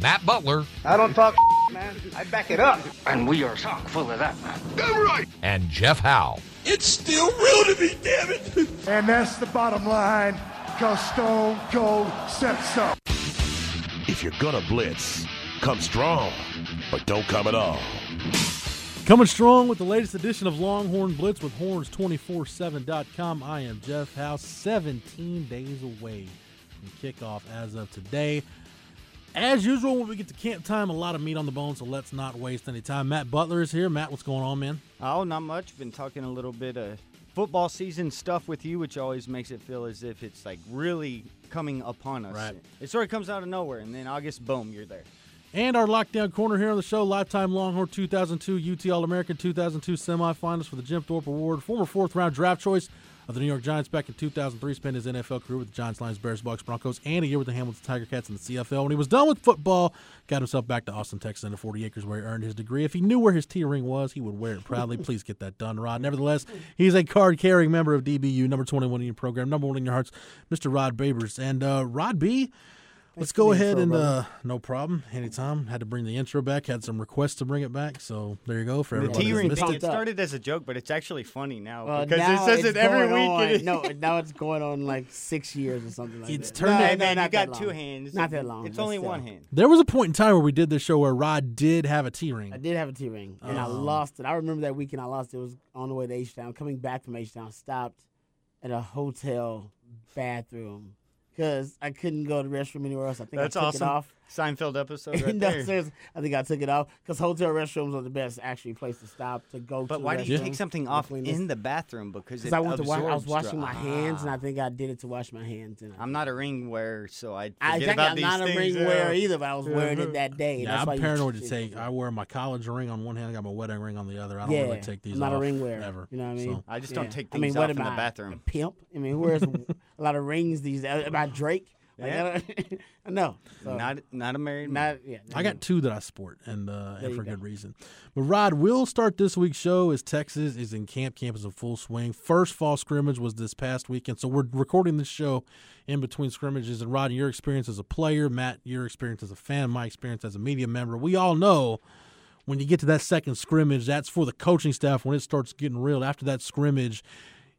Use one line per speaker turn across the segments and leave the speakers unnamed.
Matt Butler,
I don't talk, man. I back it up.
And we are chock full of that, man.
Damn right.
and Jeff Howe.
It's still real to me, damn it.
And that's the bottom line, because Stone Cold said so.
If you're gonna blitz, come strong, but don't come at all.
Coming strong with the latest edition of Longhorn Blitz with horns247.com. I am Jeff Howe, 17 days away from kickoff as of today. As usual, when we get to camp time, a lot of meat on the bone, so let's not waste any time. Matt Butler is here. Matt, what's going on, man?
Oh, not much. Been talking a little bit of football season stuff with you, which always makes it feel as if it's like really coming upon us.
Right.
It sort of comes out of nowhere, and then August, boom, you're there.
And our lockdown corner here on the show, lifetime Longhorn 2002 UT All American 2002 semifinalist for the Jim Thorpe Award, former fourth round draft choice of the New York Giants back in 2003, spent his NFL career with the Giants, Lions, Bears, Bucks, Broncos, and a year with the Hamilton Tiger Cats in the CFL. When he was done with football, got himself back to Austin, Texas, under 40 acres, where he earned his degree. If he knew where his T ring was, he would wear it proudly. Please get that done, Rod. Nevertheless, he's a card carrying member of DBU, number 21 in your program, number one in your hearts, Mr. Rod Babers. And uh, Rod B. Let's go ahead and uh, no problem. Anytime. Had to bring the intro back. Had some requests to bring it back. So there you go for
The
everybody.
T
that
ring
missed
thing,
it.
it started as a joke, but it's actually funny now
Well,
because
now
it says
it's
it every
going
week.
on-
it-
no, now it's going on like six years or something like
It's
that.
It's turned
no,
out-
Hey,
no,
man,
not
you got two hands.
Not that long.
It's only
still.
one hand.
There was a point in time where we did the show where Rod did have a T ring.
I did have a T ring, and I
Oh.
lost it. I remember that weekend I lost it. It was on the way to H Town. Coming back from H Town, stopped at a hotel bathroom because I couldn't go to the restroom anywhere else. I think
That's
I took
awesome.
it off.
Seinfeld episode right
no,
there.
seriously, I think I took it off because hotel restrooms are the best actually place to stop to go.
But
to
why
the
do you take something off
clean this.
in the bathroom? Because
Because
it
I went to wash, I was washing
dry-
my hands, and I think I did it to wash my hands. And I,
I'm not a ring wearer, so I
I
forget
think
about
I'm
these
not a
things.
ring
yeah.
wearer either, but I was wearing it that day.
Yeah,
That's
I'm
you-
paranoid to take. I wear my college ring on one hand. I got my wedding ring on the other. I don't
yeah,
really take these
I'm not
off
a ring wearer.
ever.
You know what I mean?
So,
I just
Yeah.
don't take
I mean,
things
what
off in
am
the bathroom.
Pimp. I mean, who wears a lot of rings these days? Am I Drake? Like,
Yeah.
I don't- So,
Not not a married man.
not yeah.
I got two that I sport, and uh, and for
go.
good reason. But Rod, we'll start this week's show as Texas is in camp. Camp is in full swing. First fall scrimmage was this past weekend, so we're recording this show in between scrimmages. And Rod, your experience as a player, Matt, your experience as a fan, my experience as a media member, we all know when you get to that second scrimmage, that's for the coaching staff when it starts getting real. After that scrimmage,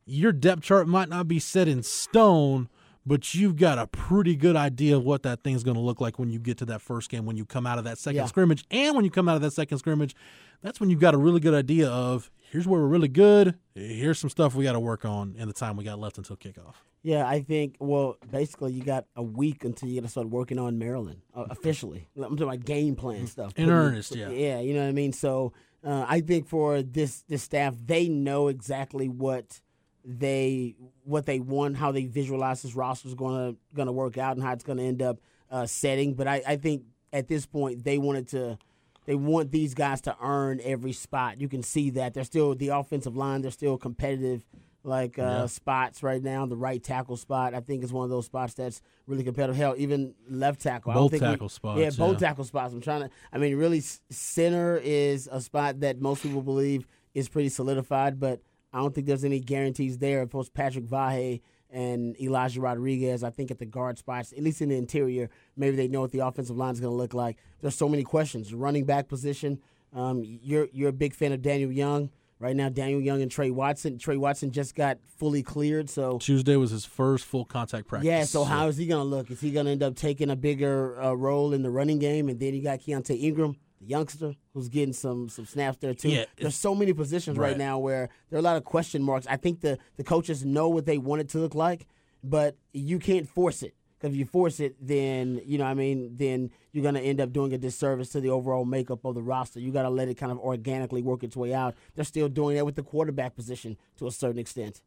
your depth chart might not be set in stone, but you've got a pretty good idea of what that thing's going to look like when you get to that first game, when you come out of that second
Yeah.
scrimmage. And when you come out of that second scrimmage, that's when you've got a really good idea of here's where we're really good. Here's some stuff we got to work on in the time we got left until kickoff.
Yeah, I think. Well, basically, you got a week until you got to start working on Maryland uh, officially. I'm talking about game plan stuff.
In earnest, yeah.
Yeah, you know what I mean. So uh, I think for this this staff, they know exactly what they what they want, how they visualize this roster is going to going to work out, and how it's going to end up uh, setting. But I, I think at this point, they wanted to. They want these guys to earn every spot. You can see that they're still the offensive line. They're still competitive, like uh,
Yeah.
spots right now. The right tackle spot, I think, is one of those spots that's really competitive. Hell, even left tackle.
Both
think we-
tackle spots,
Yeah, both
yeah.
tackle spots. I'm trying to. I mean, really, center is a spot that most people believe is pretty solidified, but I don't think there's any guarantees there. Of course, Patrick Vahe and Elijah Rodriguez, I think at the guard spots, at least in the interior, maybe they know what the offensive line is going to look like. There's so many questions. Running back position, um, you're you're a big fan of Daniel Young. Right now, Daniel Young and Tre Watson. Tre Watson just got fully cleared, so
Tuesday was his first full contact practice.
yeah, so how is he going to look? Is he going to end up taking a bigger uh, role in the running game? And then you got Keontae Ingram, the youngster, who's getting some some snaps there too.
Yeah,
There's so many positions right.
Right.
now where there are a lot of question marks. I think the the coaches know what they want it to look like, but you can't force it. Because if you force it, then you know, I mean, then you're gonna end up doing a disservice to the overall makeup of the roster. You got to let it kind of organically work its way out. They're still doing that with the quarterback position to a certain extent.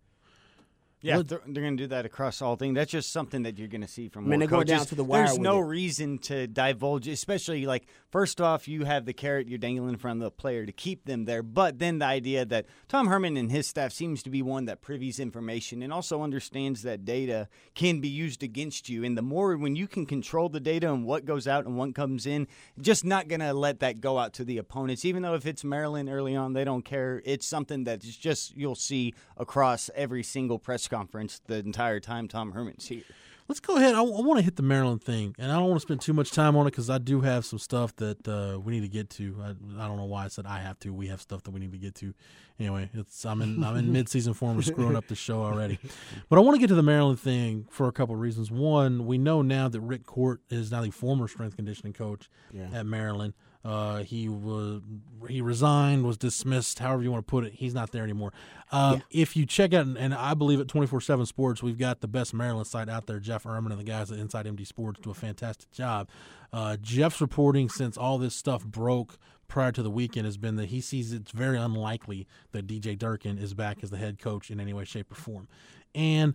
Yeah,
What-
they're, they're going to do that across all things. That's just something that you're going to see from
I mean,
more coaches.
down to the wire
There's no
it.
reason to divulge, especially like first off, you have the carrot you're dangling in front of the player to keep them there, but then the idea that Tom Herman and his staff seems to be one that privies information and also understands that data can be used against you. And the more when you can control the data and what goes out and what comes in, just not going to let that go out to the opponents. Even though if it's Maryland early on, they don't care. It's something that is just you'll see across every single press conference the entire time Tom Herman's here.
Let's go ahead. I, want to hit the Maryland thing, and I don't want to spend too much time on it because I do have some stuff that uh, we need to get to. I, I don't know why I said I have to. We have stuff that we need to get to. Anyway, it's I'm in I'm in mid-season form. We're screwing up the show already, but I want to get to the Maryland thing for a couple of reasons. One, we know now that Rick Court is now the former strength conditioning coach at Maryland. Uh, he was he resigned, was dismissed, however you want to put it. He's not there anymore. Um, If you check out, and, I believe at twenty four seven Sports, we've got the best Maryland site out there. Jeff Ermann and the guys at Inside MD Sports do a fantastic job. Uh, Jeff's reporting since all this stuff broke prior to the weekend has been that he sees it's very unlikely that DJ Durkin is back as the head coach in any way, shape, or form. And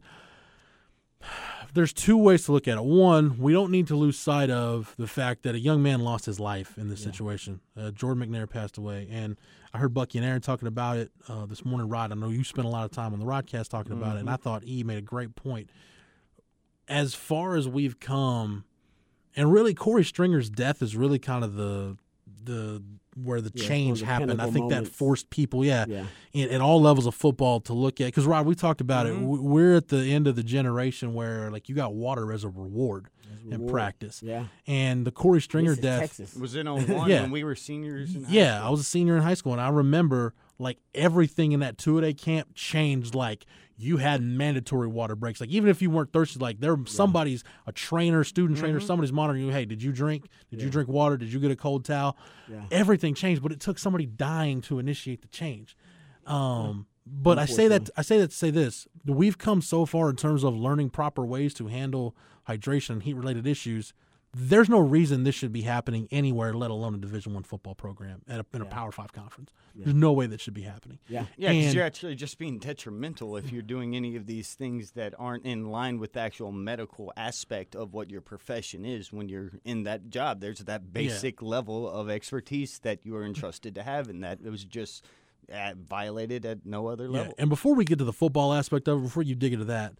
there's two ways to look at it. One, we don't need to lose sight of the fact that a young man lost his life in this situation. Uh, Jordan McNair passed away, and I heard Bucky and Aaron talking about it uh, this morning. Rod, I know you spent a lot of time on the Rodcast talking about it, and I thought E made a great point. As far as we've come, and really Korey Stringer's death is really kind of the the where the
Yeah,
change
the
happened. I
pinnacle
think that forced people, yeah,
Yeah.
in, at all levels of football to look at. Because Rod, we talked about it. Mm-hmm. We're at the end of the generation where like you got water as a reward in
reward.
practice.
Yeah.
And the Korey Stringer death.
Texas.
Was in on oh one
Yeah.
when we were seniors? In high
Yeah,
school?
I was a senior in high school, and I remember like everything in that two day camp changed. Like you had mandatory water breaks. Like even if you weren't thirsty, like there somebody's a trainer, student trainer,
Mm-hmm.
somebody's monitoring you. Hey, did you drink? Did you drink water? Did you get a cold towel? Everything changed, but it took somebody dying to initiate the change. Um, but I say that I say that to say this: we've come so far in terms of learning proper ways to handle hydration and heat related issues. There's no reason this should be happening anywhere, let alone a Division One football program at a, in a Power Five conference. There's no way that should be happening.
Yeah.
Yeah, because
And-
you're actually just being detrimental if you're doing any of these things that aren't in line with the actual medical aspect of what your profession is when you're in that job. There's that basic level of expertise that you are entrusted to have, and that it was just uh, violated at no other
Yeah,
level.
and before we get to the football aspect of it, before you dig into that,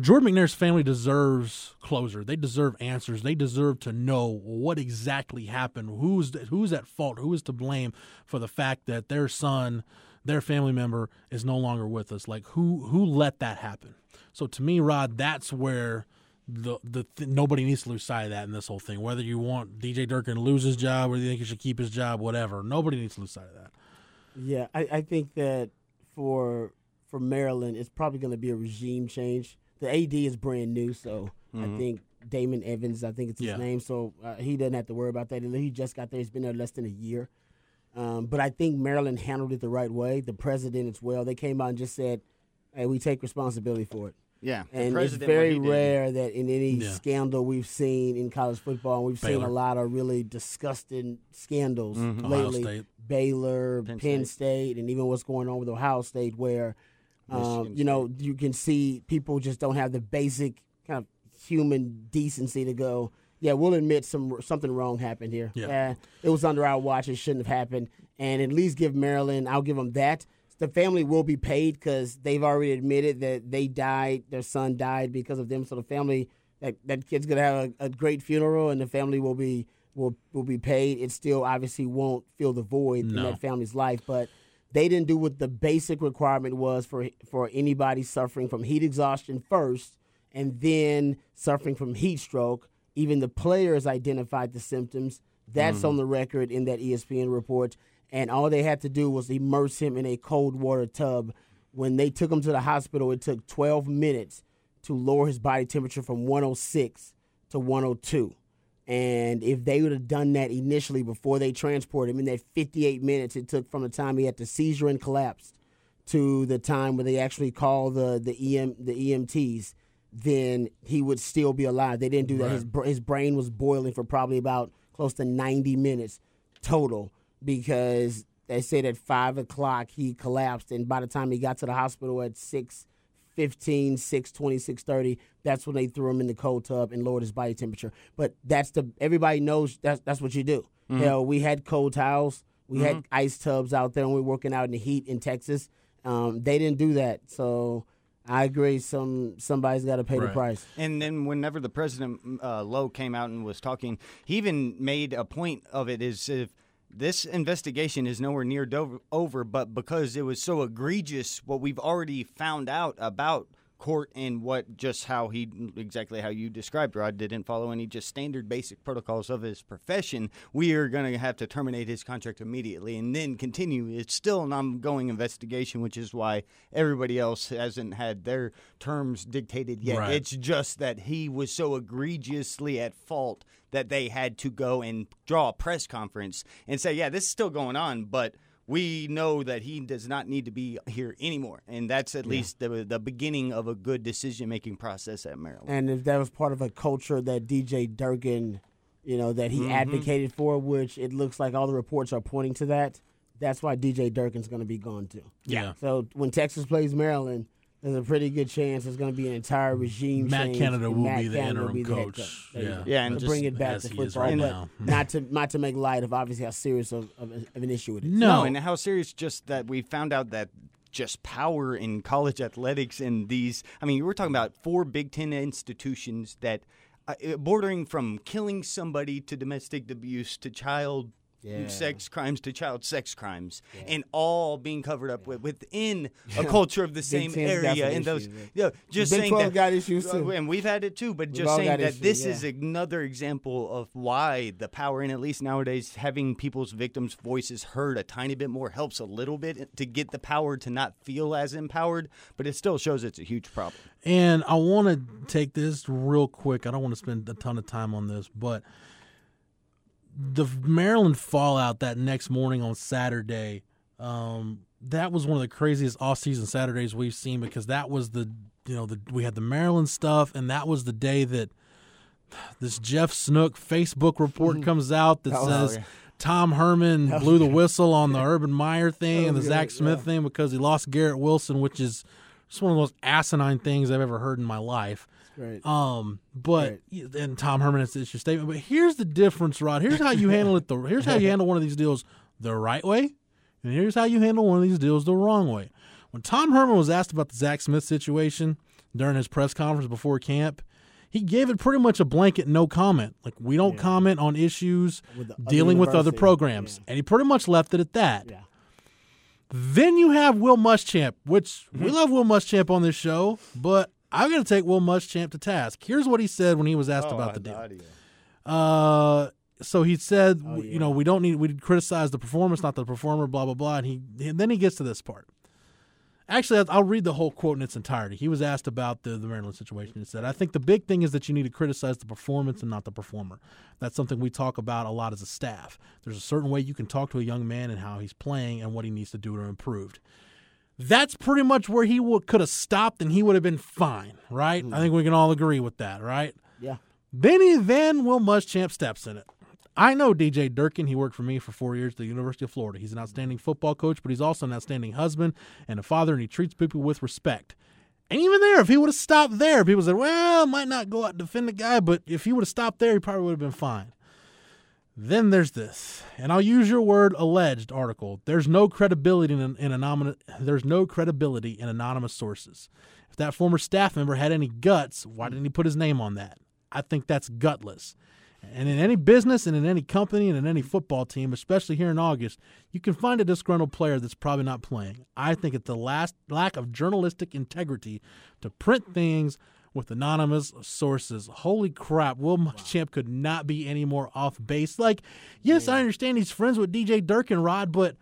Jordan McNair's family deserves closure. They deserve answers. They deserve to know what exactly happened. Who's who's at fault? Who is to blame for the fact that their son, their family member, is no longer with us? Like who who let that happen? So to me, Rod, that's where the the th- nobody needs to lose sight of that in this whole thing. Whether you want DJ Durkin to lose his job, whether you think he should keep his job, whatever, nobody needs to lose sight of that.
Yeah, I, I think that for for Maryland, it's probably going to be a regime change. The AD is brand new, so I think Damon Evans, I think it's his
Yeah.
name, so uh, he doesn't have to worry about that. He just got there; he's been there less than a year. Um, but I think Maryland handled it the right way. The president as well. They came out and just said, "Hey, we take responsibility for it."
Yeah,
And it's very rare that in any
Yeah.
scandal we've seen in college football, we've seen a lot of really disgusting scandals
Ohio
lately.
State.
Baylor,
Penn
Penn,
State.
State. and even what's going on with Ohio State, where um, you know you can see people just don't have the basic kind of human decency to go. Yeah, we'll admit some something wrong happened here.
Yeah.
it was under our watch. It shouldn't have happened, and at least give Maryland. I'll give them that. The family will be paid because they've already admitted that they died. Their son died because of them. So the family, that that kid's gonna have a, a great funeral, and the family will be will will be paid. It still obviously won't fill the void in that family's life, but they didn't do what the basic requirement was for for anybody suffering from heat exhaustion first, and then suffering from heat stroke. Even the players identified the symptoms. That's mm. on the record in that ESPN report. And all they had to do was immerse him in a cold water tub. When they took him to the hospital, it took 12 minutes to lower his body temperature from 106 to 102. And if they would have done that initially before they transported him in that 58 minutes it took from the time he had the seizure and collapsed to the time where they actually called the the EM the EMTs, then he would still be alive. They didn't do that. His his brain was boiling for probably about close to 90 minutes total because they said at five o'clock he collapsed, and by the time he got to the hospital at six 15, 6, 20, 6, 30, that's when they threw him in the cold tub and lowered his body temperature. But that's the everybody knows that's that's what you do.
Mm-hmm.
You know, we had cold towels, we had ice tubs out there, and we were working out in the heat in Texas. Um, they didn't do that, so I agree. Some somebody's got to pay the price.
And then whenever the president uh, Loh came out and was talking, he even made a point of it as if this investigation is nowhere near do- over, but because it was so egregious, what we've already found out about Court and what just how he exactly how you described Rod didn't follow any just standard basic protocols of his profession. We are going to have to terminate his contract immediately and then continue. It's still an ongoing investigation which is why everybody else hasn't had their terms dictated yet.
Right.
it's just that he was so egregiously at fault that they had to go and draw a press conference and say yeah this is still going on but we know that he does not need to be here anymore, and that's at least the the beginning of a good decision making process at Maryland.
And if that was part of a culture that DJ Durkin, you know, that he mm-hmm. advocated for, which it looks like all the reports are pointing to that, that's why DJ Durkin's going to be gone too.
Yeah.
So when Texas plays Maryland, there's a pretty good chance it's going to be an entire regime
Matt
change.
Canada
and
will
Matt
be the
Canada will
interim
be the head
coach. Yeah.
Yeah, and just
bring it back to football,
right
but
now.
not to not to make light of obviously how serious of, of, of an issue it is.
No.
and how serious just that we found out that just power in college athletics and these I mean we're talking about four Big 10 institutions that uh, bordering from killing somebody to domestic abuse to child sex crimes to child sex crimes and all being covered up with, within a culture of the same area
some
and those
issues,
yeah just
Big
saying
12
that
got issues, too.
and we've had it too but just saying that
issues,
this
yeah.
is another example of why the power and at least nowadays having people's victims voices heard a tiny bit more helps a little bit to get the power to not feel as empowered but it still shows it's a huge problem
And I want to take this real quick. I don't want to spend a ton of time on this, but the Maryland fallout that next morning on Saturday, um, that was one of the craziest off-season Saturdays we've seen because that was the you know the we had the Maryland stuff, and that was the day that this Jeff Snook Facebook report comes out that
Mm-hmm. Oh,
says. Tom Herman blew the whistle on the Urban Meyer thing and the
good,
Zach Smith
yeah.
thing because he lost Garrett Wilson, which is just one of the most asinine things I've ever heard in my life.
Right.
Um, but and Tom Herman has issued statement. But here's the difference, Rod. Here's how you handle it. The here's how you handle one of these deals the right way, and here's how you handle one of these deals the wrong way. When Tom Herman was asked about the Zach Smith situation during his press conference before camp, he gave it pretty much a blanket no comment. Like we don't comment on issues
With
dealing with other programs, and he pretty much left it at that.
Yeah.
Then you have Will Muschamp, which
Mm-hmm.
we love Will Muschamp on this show, but I'm going to take Will Muschamp to task. Here's what he said when he was asked about the deal. Uh, so he said,
Oh,
w- you know, we don't need we criticize the performance, not the performer, blah blah blah. And he and then he gets to this part. Actually, I'll- I'll read the whole quote in its entirety. He was asked about the, the Maryland situation. He said, I think the big thing is that you need to criticize the performance and not the performer. That's something we talk about a lot as a staff. There's a certain way you can talk to a young man and how he's playing and what he needs to do to improve. That's pretty much where he would, could have stopped and he would have been fine, right? I hmm. think we can all agree with that, right?
Yeah.
Then he then Will Muschamp steps in it. I know DJ Durkin. He worked for me for four years at the University of Florida. He's an outstanding football coach, but he's also an outstanding husband and a father, and he treats people with respect. And even there, if he would have stopped there, people said, well, might not go out and defend the guy, but if he would have stopped there, he probably would have been fine. Then there's this, and I'll use your word alleged article. There's no credibility in, in anonymous. There's no credibility in anonymous sources. If that former staff member had any guts, why didn't he put his name on that? I think that's gutless. And in any business and in any company and in any football team, especially here in August, you can find a disgruntled player that's probably not playing. I think it's the last lack of journalistic integrity to print things with anonymous sources. Holy crap, Will Muschamp could not be any more off base. Like, yes, I understand he's friends with DJ Durkin and Rod, but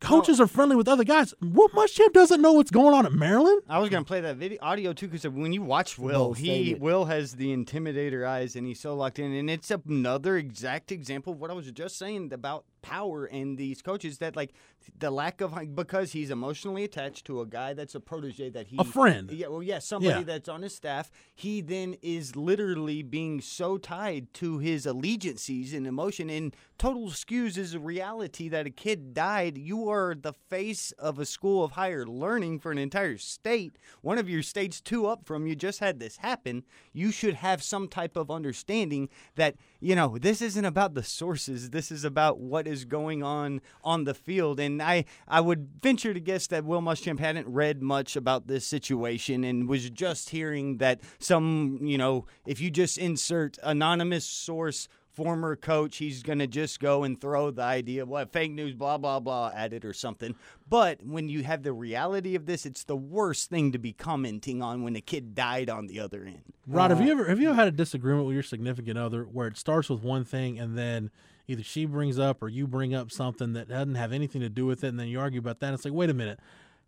coaches are friendly with other guys. Will Muschamp doesn't know what's going on at Maryland.
I was gonna play that video audio too because when you watch Will,
bold
he
statement.
Will has the intimidator eyes and he's so locked in, and it's another exact example of what I was just saying about power in these coaches that like the lack of because he's emotionally attached to a guy that's a protege that he
A friend.
Yeah, well, yeah, somebody
Yeah.
that's on his staff. He then is literally being so tied to his allegiances and emotion and total skews is a reality that a kid died. You are the face of a school of higher learning for an entire state. One of your states two up from you just had this happen. You should have some type of understanding that, you know, this isn't about the sources. This is about what is going on on the field. And I, I would venture to guess that Will Muschamp hadn't read much about this situation and was just hearing that some, you know, if you just insert anonymous source former coach, he's going to just go and throw the idea of what fake news, blah, blah, blah at it or something. But when you have the reality of this, it's the worst thing to be commenting on when a kid died on the other end.
Rod, have uh, you ever have you ever had a disagreement with your significant other where it starts with one thing and then either she brings up or you bring up something that doesn't have anything to do with it, and then you argue about that? And it's like, wait a minute.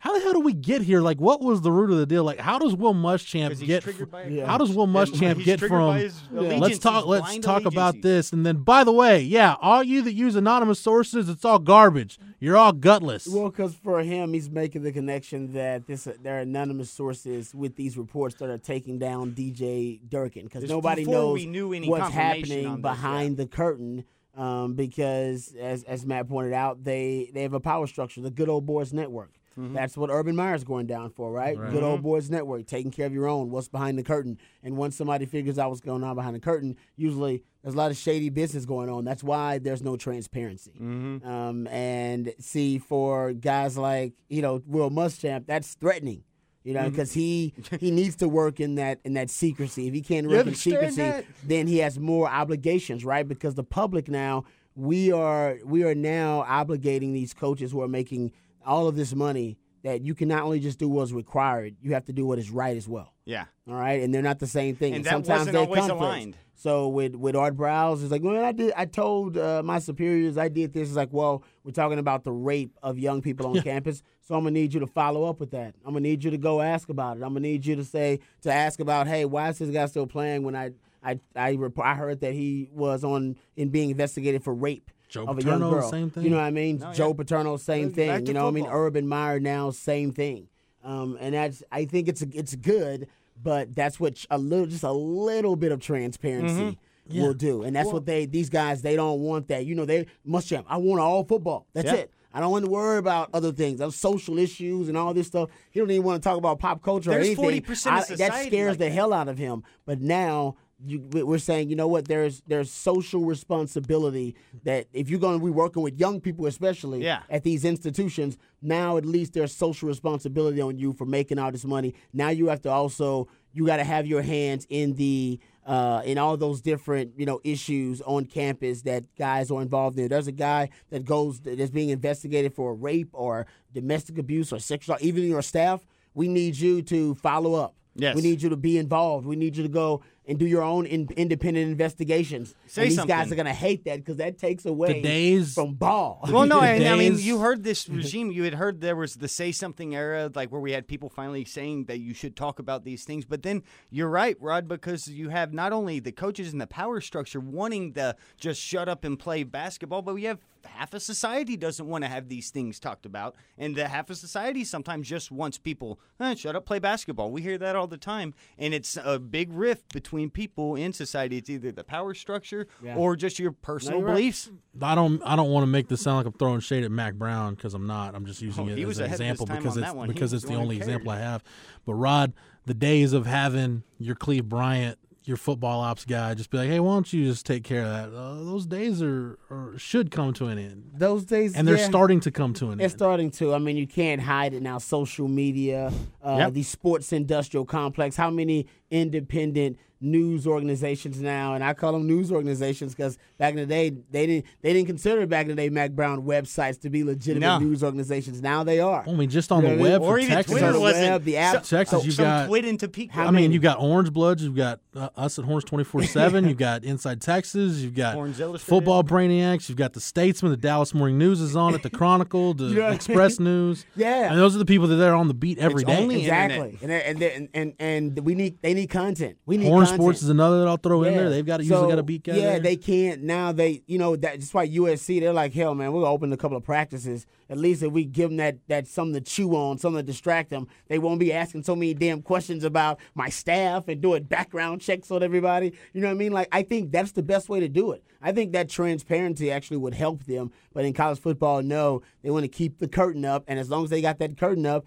How the hell do we get here? Like, what was the root of the deal? Like, how does Will Muschamp get?
triggered
fr-
Yeah.
How does Will Muschamp get from?
by
Let's talk. Let's
blind
talk about this, and then, by the way, yeah, all you that use anonymous sources, it's all garbage. You're all gutless.
Well, because for him, he's making the connection that this there are anonymous sources with these reports that are taking down DJ Durkin because nobody knows
we knew any
what's happening
on this,
behind the curtain. Um, because as as Matt pointed out, they they have a power structure, the Good Old Boys Network.
Mm-hmm.
That's what Urban Meyer's going down for, right? Good Old Boys Network, taking care of your own, what's behind the curtain. And once somebody figures out what's going on behind the curtain, usually there's a lot of shady business going on. That's why there's no transparency.
Mm-hmm.
Um, and see, for guys like you know Will Muschamp, that's threatening. You
Mm-hmm.
know, because he he needs to work in that in that secrecy. If he can't work in secrecy,
that?
then he has more obligations, right? Because the public now we are we are now obligating these coaches who are making all of this money that you can not only just do what's required, you have to do what is right as well.
Yeah.
All right, and they're not the same thing.
And that
sometimes
always
conflicts.
aligned.
So with with Art Briles, it's like, well, I did. I told uh, my superiors I did this. It's like, well, we're talking about the rape of young people on campus, so I'm gonna need you to follow up with that. I'm gonna need you to go ask about it. I'm gonna need you to say to ask about, hey, why is this guy still playing when I I I, I heard that he was on in being investigated for rape.
Joe
of a young
Paterno,
girl.
same thing.
You know what I mean?
No,
Joe
yeah.
Paterno, same thing. You know what I mean? Urban Meyer now, same thing. Um, and that's I think it's it's good, but that's what a little just a little bit of transparency mm-hmm.
Yeah.
will do, and that's what they these guys they don't want that. You know they Muschamp. I want all football. That's
Yeah.
it. I don't want to worry about other things, those social issues and all this stuff. He don't even want to talk about pop culture
There's
or anything.
40% of
I- that scares
like
the
that.
hell out of him. But now you, we- we're saying, you know what? There's there's social responsibility that if you're going to be working with young people, especially
Yeah.
at these institutions, now at least there's social responsibility on you for making all this money. Now you have to also you got to have your hands in the uh, in all those different you know issues on campus that guys are involved in. There's a guy that goes that's being investigated for rape or domestic abuse or sexual, even your staff. We need you to follow up.
Yes.
We need you to be involved. We need you to go and do your own in, independent investigations.
Say
and these
something.
guys are going to hate that because that takes away
The days-
from ball.
Well, no, and I mean, you heard this regime. You had heard there was the say something era, like where we had people finally saying that you should talk about these things. But then you're right, Rod, because you have not only the coaches and the power structure wanting to just shut up and play basketball, but we have half of society doesn't want to have these things talked about, and the half of society sometimes just wants people eh, shut up, play basketball. We hear that all the time, and it's a big rift between people in society. It's either the power structure or just your personal
you're right.
beliefs.
I don't. I don't want to make this sound like I'm throwing shade at Mack Brown because I'm not. I'm just using
Oh,
it
he
as
was
an
ahead of his
example because
on
it's
one.
Because
was
it's
the
the only
who
example I have. But Rod, the days of having your Cleve Bryant, your football ops guy, just be like, hey, why don't you just take care of that? Uh, those days are, are should come to an end,
Those days,
and they're
yeah.
starting to come to an
It's
end.
It's starting to. I mean, you can't hide it now. Social media, uh,
Yep.
the sports industrial complex. How many independent news organizations now? And I call them news organizations because back in the day, they didn't they didn't consider back in the day Mack Brown websites to be legitimate
No.
news organizations. Now they are.
I mean, just on
You
the
know what
web
or even
Texas.
Twitter wasn't
web, the app.
So,
Texas,
so,
you've
some
got-
Twit in Topeka.
I mean, you've got Orange Bloods, you've got uh, us at Horns 24 7, you've got Inside Texas, you've got
Horns Illustrated.
Football Brainiacs, you've got the Statesman, the Dallas Morning News is on it, the Chronicle, the
know what I
Express News.
Yeah.
And those are the people that are on the beat every
It's
day.
only-
Exactly,
internet.
and and and and and we need they need need content. We need
Horn
content.
Sports is another that I'll throw in there. They've got to usually
So,
got a beat.
Yeah,
there.
they can't now. They you know that, that's why USC they're like hell, man. We're gonna open a couple of practices. At least if we give them that that something to chew on, something to distract them, they won't be asking so many damn questions about my staff and doing background checks on everybody. You know what I mean? Like I think that's the best way to do it. I think that transparency actually would help them. But in college football, no, they want to keep the curtain up, and as long as they got that curtain up,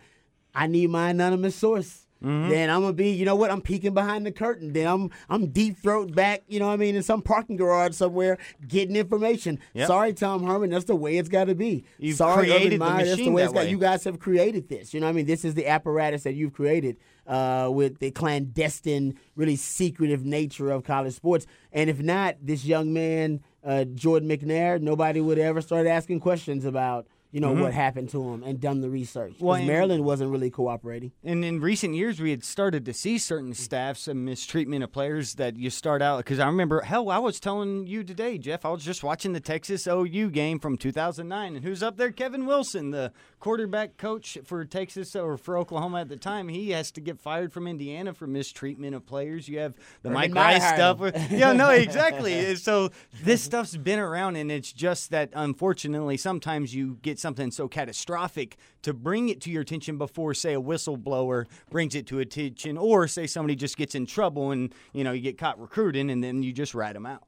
I need my anonymous source. Then I'm gonna be, you know what? I'm peeking behind the curtain. Then I'm I'm deep throat back, you know what I mean, in some parking garage somewhere getting information.
Yep.
Sorry, Tom Herman, that's the way it's got to be.
You've
Sorry,
created
Urban
the
Meyer, that's the way
that
it's got. You guys have created this. You know what I mean? This is the apparatus that you've created uh, with the clandestine, really secretive nature of college sports. And if not, this young man, uh, Jordan McNair, nobody would ever start asking questions about. You know what happened to him and done the research.
Mm-hmm. Well,
Maryland wasn't really cooperating.
And in recent years, we had started to see certain staffs and mistreatment of players that you start out. Because I remember, hell, I was telling you today, Jeff, I was just watching the Texas OU game from 2009. And who's up there? Kevin Wilson, the quarterback coach for Texas or for Oklahoma at the time. He has to get fired from Indiana for mistreatment of players. You have the Mike Rice stuff. yeah, no, exactly. so this stuff's been around, and it's just that unfortunately, sometimes you get something so catastrophic to bring it to your attention before, say, a whistleblower brings it to attention, or say somebody just gets in trouble and you know you get caught recruiting, and then you just rat them out.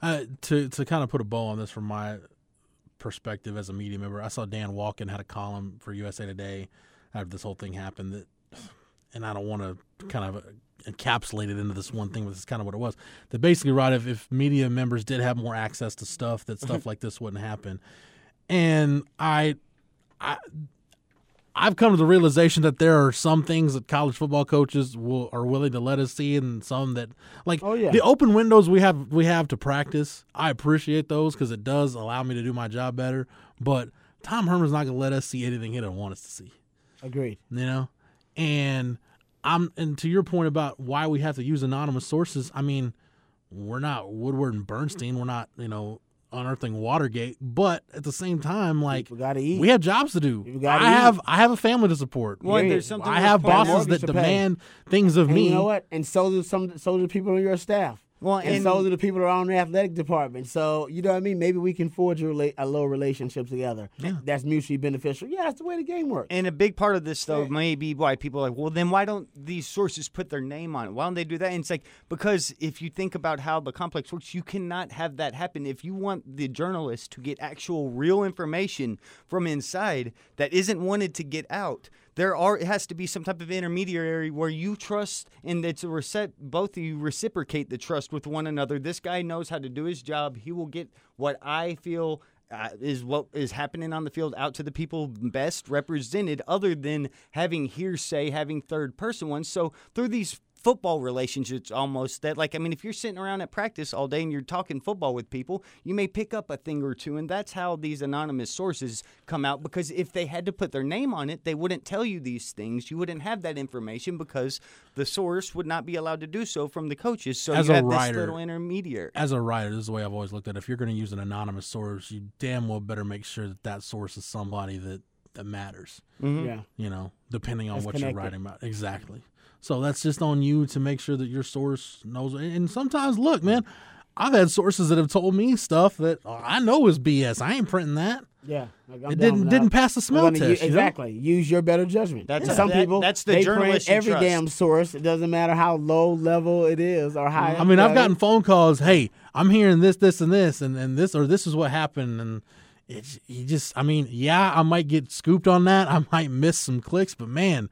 Uh, to to kind of put a bow on this from my perspective as a media member, I saw Dan Wolken had a column for USA Today after this whole thing happened. That, and I don't want to kind of encapsulate it into this one thing, but it's kind of what it was. That basically, right, if, if media members did have more access to stuff, that stuff like this wouldn't happen. And I, I. I've come to the realization that there are some things that college football coaches will are willing to let us see, and some that like
Oh, yeah.
the open windows we have we have to practice. I appreciate those because it does allow me to do my job better. But Tom Herman's not going to let us see anything he doesn't want us to see.
Agreed.
You know, and I'm and to your point about why we have to use anonymous sources. I mean, we're not Woodward and Bernstein. We're not you know unearthing Watergate. But at the same time, like
People gotta eat.
we have jobs to do. I
eat.
have I have a family to support.
Well, and
Period.
there's something
I have bosses that
to pay.
demand things of
And
me.
you know what? And so do some. So do people on your staff.
Well,
and,
and-
so do the people that are on the athletic department. So you know what I mean. Maybe we can forge a, rela- a little relationship together.
Yeah.
That's mutually beneficial. Yeah, that's the way the game works.
And a big part of this, though, may be why people are like, well, then why don't these sources put their name on it? Why don't they do that? And it's like, because if you think about how the complex works, you cannot have that happen. If you want the journalist to get actual real information from inside that isn't wanted to get out, there are it has to be some type of intermediary where you trust and it's a recep- both of you reciprocate the trust with one another. This guy knows how to do his job. He will get what I feel uh, is what is happening on the field out to the people best represented, other than having hearsay, having third person ones. So through these football relationships almost that like i mean if you're sitting around at practice all day and you're talking football with people you may pick up a thing or two and that's how these anonymous sources come out because if they had to put their name on it they wouldn't tell you these things. You wouldn't have that information because the source would not be allowed to do so from the coaches. So
As
you
a
have
writer-
this little intermediary.
as a writer, this is the way I've always looked at it. If you're going to use an anonymous source, you damn well better make sure that that source is somebody that, that matters, mm-hmm.
Yeah.
you know, depending on
That's
what
connected.
you're writing about. Exactly. So that's just on you to make sure that your source knows. And sometimes, look, man, I've had sources that have told me stuff that I know is BS. I ain't printing that.
Yeah. Like, I'm
It didn't didn't pass the smell
gonna
test. you know?
exactly. Use your better judgment.
That's-
And some
that-
people
that's the
they
journalist
print every
trust.
damn source. It doesn't matter how low level it is or high. Mm-hmm.
I mean, I've gotten phone calls. Hey, I'm hearing this, this, and this, and, and this, or this is what happened, and it's you just. I mean, yeah, I might get scooped on that. I might miss some clicks, but man,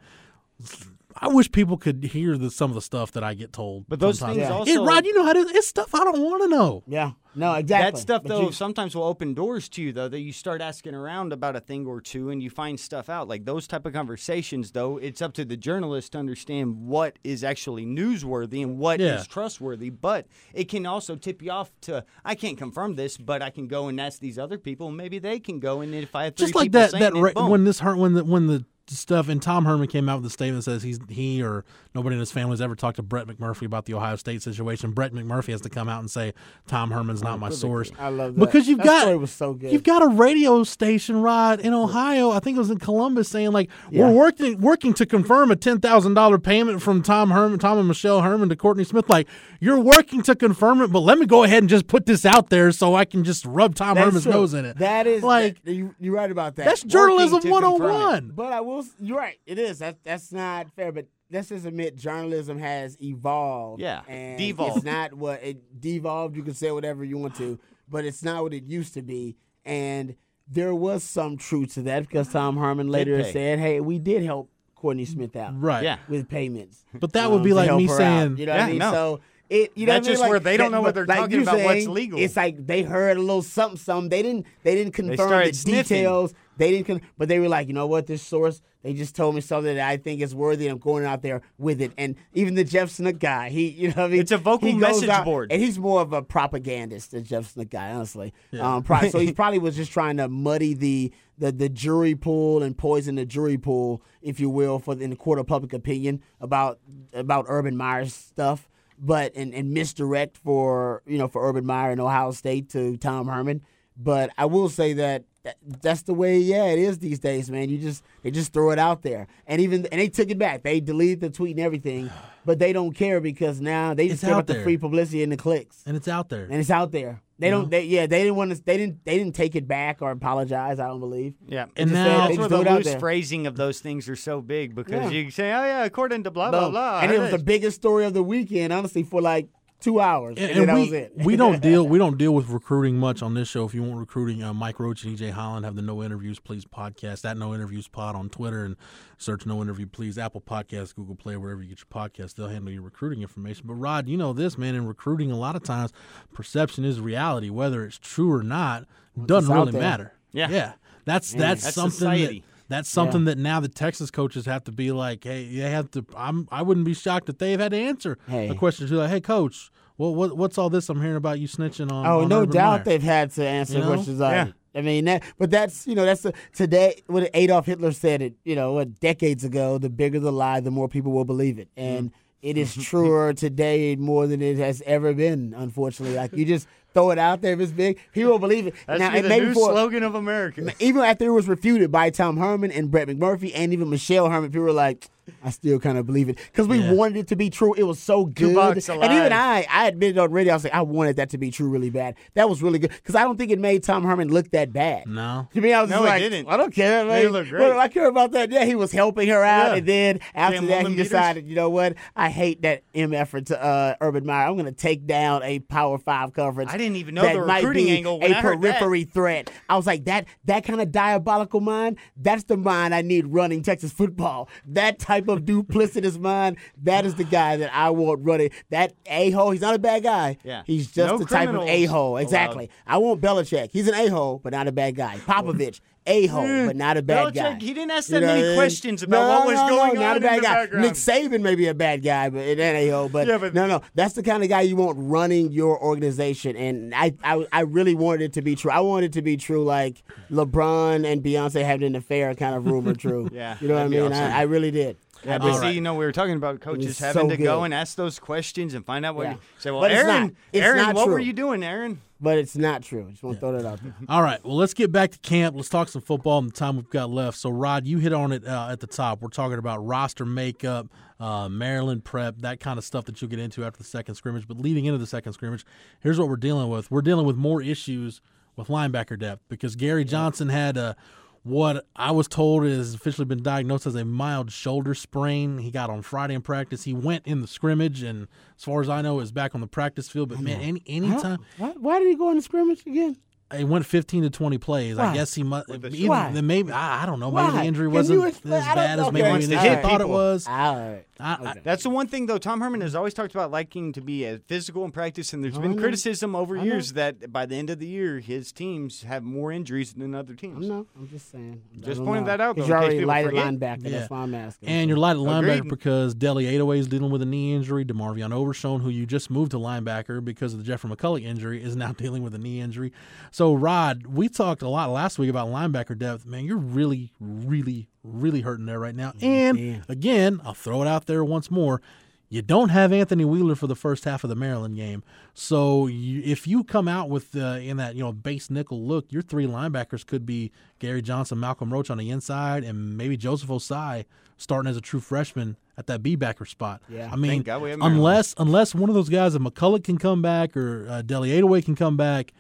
I wish people could hear the, some of the stuff that I get told.
But those
sometimes.
things
Yeah.
also
It, Rod, you know how to. It's stuff I don't want to know.
Yeah. No, exactly.
That stuff,
But
though,
you-
sometimes will open doors to you, though, that you start asking around about a thing or two and you find stuff out. Like those type of conversations, though, it's up to the journalist to understand what is actually newsworthy and what is
Yeah.
trustworthy. But it can also tip you off to, I can't confirm this, but I can go and ask these other people. and Maybe they can go. And if I have three
Just like
people
that. That ra-
boom.
when this hurt when the when the stuff. And Tom Herman came out with a statement that says he's he or nobody in his family has ever talked to Brett McMurphy about the Ohio State situation. Brett McMurphy has to come out and say Tom Herman's not oh, my source.
I love that.
because you've
That
got
so good.
you've got a radio station rod in Ohio. I think it was in Columbus saying like
Yeah.
we're working working to confirm a ten thousand dollar payment from Tom Herman, Tom and Michelle Herman to Courtney Smith. Like you're working to confirm it, but let me go ahead and just put this out there so I can just rub Tom
That's
Herman's
true.
nose in it.
That is
like
that- you, you're right about that.
that's journalism
Working to confirm
101.
But I will. S- You're right. It is. That that's not fair. But let's just admit, journalism has evolved.
Yeah,
and
devolved.
It's not what it devolved. You can say whatever you want to, but it's not what it used to be. And there was some truth to that because Tom Herman later said, "Hey, we did help Courtney Smith out,
Right.
Yeah.
with payments."
But that would
um,
be like me
her out.
saying-
you know what I mean?
no.
So. It, you know
That's
what I mean?
just
Like,
where they don't know what they're
like
talking
you
about what's legal.
It's like they heard a little something, something. They didn't, they didn't confirm the
sniffing.
details. They didn't, con- but they were like, you know what? This source, they just told me something that I think is worthy. I'm going out there with it. And even the Jeff Snook guy, he, you know, what I mean,
It's a vocal message
out-
board.
and he's more of a propagandist than Jeff Snook guy, honestly. Um, pro- so he probably was just trying to muddy the, the the jury pool and poison the jury pool, if you will, for the, in the court of public opinion about about Urban Meyer's stuff but and, and misdirect for you know for Urban Meyer and Ohio State to Tom Herman. But I will say that, that that's the way yeah it is these days, man. You just they just throw it out there, and even and they took it back. They deleted the tweet and everything, but they don't care because now they just
It's
care
out
about the free publicity and the clicks,
and it's out there.
and it's out there. They don't. They, yeah, they didn't want to. They didn't. They didn't take it back or apologize. I don't believe.
Yeah,
And
just
now-
said- they
that's
just
where the loose phrasing of those things are so big because
Yeah.
you say, "Oh yeah, according to blah blah
Boom.
blah,"
and it was the biggest story of the weekend, honestly, for like two hours, and,
and,
then that
we,
was it.
we don't deal we don't deal with recruiting much on this show. If you want recruiting, uh, Mike Roach and EJ Holland have the No Interviews Please podcast at No Interviews Pod on Twitter and search No Interview Please Apple Podcast, Google Play, wherever you get your podcast. They'll handle your recruiting information. But Rod, you know this man in recruiting. A lot of times, perception is reality. Whether it's true or not doesn't really matter.
Yeah.
yeah. That's that's,
That's
something
society.
that that's something that now the Texas coaches have to be like, hey, they have to. I'm I wouldn't be shocked if they've had to answer
Hey.
a question to like, hey, coach. Well, what, what's all this I'm hearing about you snitching on?
Oh,
on
no
Urban
doubt
Meyer?
they've had to answer
You know?
questions like.
Yeah.
I mean that, but that's you know that's the, today what Adolf Hitler said it you know decades ago. The bigger the lie, the more people will believe it, and mm-hmm. It is truer today more than it has ever been. Unfortunately, like you just throw it out there if it's big, people will believe it.
That's
now,
be the new slogan of America.
even after it was refuted by Tom Herman and Brett McMurphy and even Michelle Herman, people were like, I still kind of believe it because we
Yeah.
wanted it to be true. It was so good,
bucks
and even I, I admitted on radio, I was like, I wanted that to be true really bad. That was really good because I don't think it made Tom Herman look that bad.
No.
To me, I was
No,
just like,
didn't.
I don't care.
Made it
Man.
look
What
great.
do I care about that? Yeah, he was helping her out,
Yeah.
and then after
Damn
that, he
beaters.
decided, you know what? I hate that M effort to uh, Urban Meyer. I'm going to take down a Power Five conference.
I didn't even know
that
the
might
recruiting
be
angle when
a
I heard that.
periphery threat. I was like, that that kind of diabolical mind, that's the mind I need running Texas football. That type of duplicitous mind, that is the guy that I want running. That a hole, he's not a bad guy.
Yeah.
He's just
No
the type of a hole.
allowed.
Exactly. I want Belichick. He's an a hole, but not a bad guy. Popovich. A hole, mm. but not a bad guy.
Belichick, he didn't ask
You know
many
what I mean?
questions about
No,
what was
no, no, not
on
a
in
bad guy.
background.
Nick Saban may be a bad guy, but it ain't a hole. But,
Yeah, but-
no, no, that's the kind of guy you want running your organization. And I, I, I really wanted it to be true. I wanted it to be true, like LeBron and Beyonce having an affair, kind of rumor true.
Yeah,
you know what I mean.
awesome.
I, I really did.
Yeah, but
did.
see, you know, we were talking about coaches
was
having
so
to go and ask those questions and find out what.
Yeah.
You, say, well,
But it's
Aaron,
not. It's
Aaron,
not
what were you doing, Aaron?
but it's not true. Just want to throw that out there.
All right. Well, let's get back to camp. Let's talk some football in the time we've got left. So, Rod, you hit on it uh, at the top. We're talking about roster makeup, uh, Maryland prep, that kind of stuff that you'll get into after the second scrimmage. But leading into the second scrimmage, here's what we're dealing with. We're dealing with more issues with linebacker depth because Gary Johnson had a what I was told is officially been diagnosed as a mild shoulder sprain. He got on Friday in practice. He went in the scrimmage, and as far as I know, is back on the practice field. But man, any anytime
Why, why did he go in the scrimmage again?
He went 15 to 20 plays. I guess he must.
the
Either,
Why?
then maybe I, I don't know. Maybe
Why?
the injury
Can
wasn't
you
as
explain? I don't-
bad as
okay.
maybe
Wants
we
to
thought it was.
All right.
I, I,
That's the one thing, though. Tom Herman has always talked about liking to be as physical in practice, and there's
oh,
been criticism over
I know.
years that by the end of the year, his teams have more injuries than other teams.
I'm. I'm just saying. I
Just pointing
know.
that out. though,
You're already
people
light at linebacker.
Yeah.
That's why I'm asking.
and you're light at linebacker
Agreed.
because Deli Adeoye is dealing with a knee injury. DeMarvion Overshone, who you just moved to linebacker because of the Jeffrey McCulloch injury, is now dealing with a knee injury. So So, Rod, we talked a lot last week about linebacker depth. Man, you're really, really, really hurting there right now. And again, I'll throw it out there once more. You don't have Anthony Wheeler for the first half of the Maryland game, so you, if you come out with uh, in that you know base nickel look, your three linebackers could be Gary Johnson, Malcolm Roach on the inside, and maybe Joseph Ossai starting as a true freshman at that B backer spot.
Yeah.
I mean,
Thank God we have Maryland.
unless unless one of those guys, if McCulloch can come back or uh, Deli Adeoye can come back,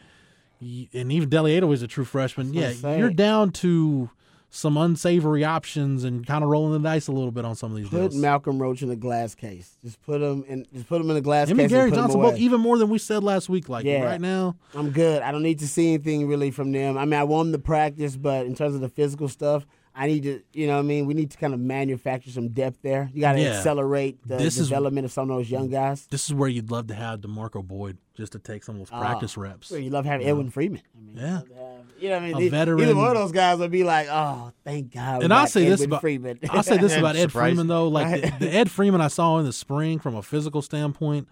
and even Deli Adeoye is a true freshman, yeah,
That's what I'm
you're down to some unsavory options and kind of rolling the dice a little bit on some of these
Put
deals.
Malcolm Roach in a glass case. Just put him in. Just put him in a glass
Him
case.
and Gary
him
Johnson both even more than we said last week. Like
Yeah.
right now,
I'm good. I don't need to see anything really from them. I mean, I want them to practice, but in terms of the physical stuff, I need to, you know what I mean? We need to kind of manufacture some depth there. You got to
Yeah.
accelerate the
This is-
development of some of those young guys.
this is where you'd love to have Demarco Boyd just to take some of those ah. practice reps.
You love having Edwin Freeman. I mean,
Yeah.
you know what I mean?
A veteran-
Either one of those guys would be like, oh, thank God.
And I'll say this about
Freeman.
I'll say this about Ed Freeman though, like the, the Ed Freeman I saw in the spring from a physical standpoint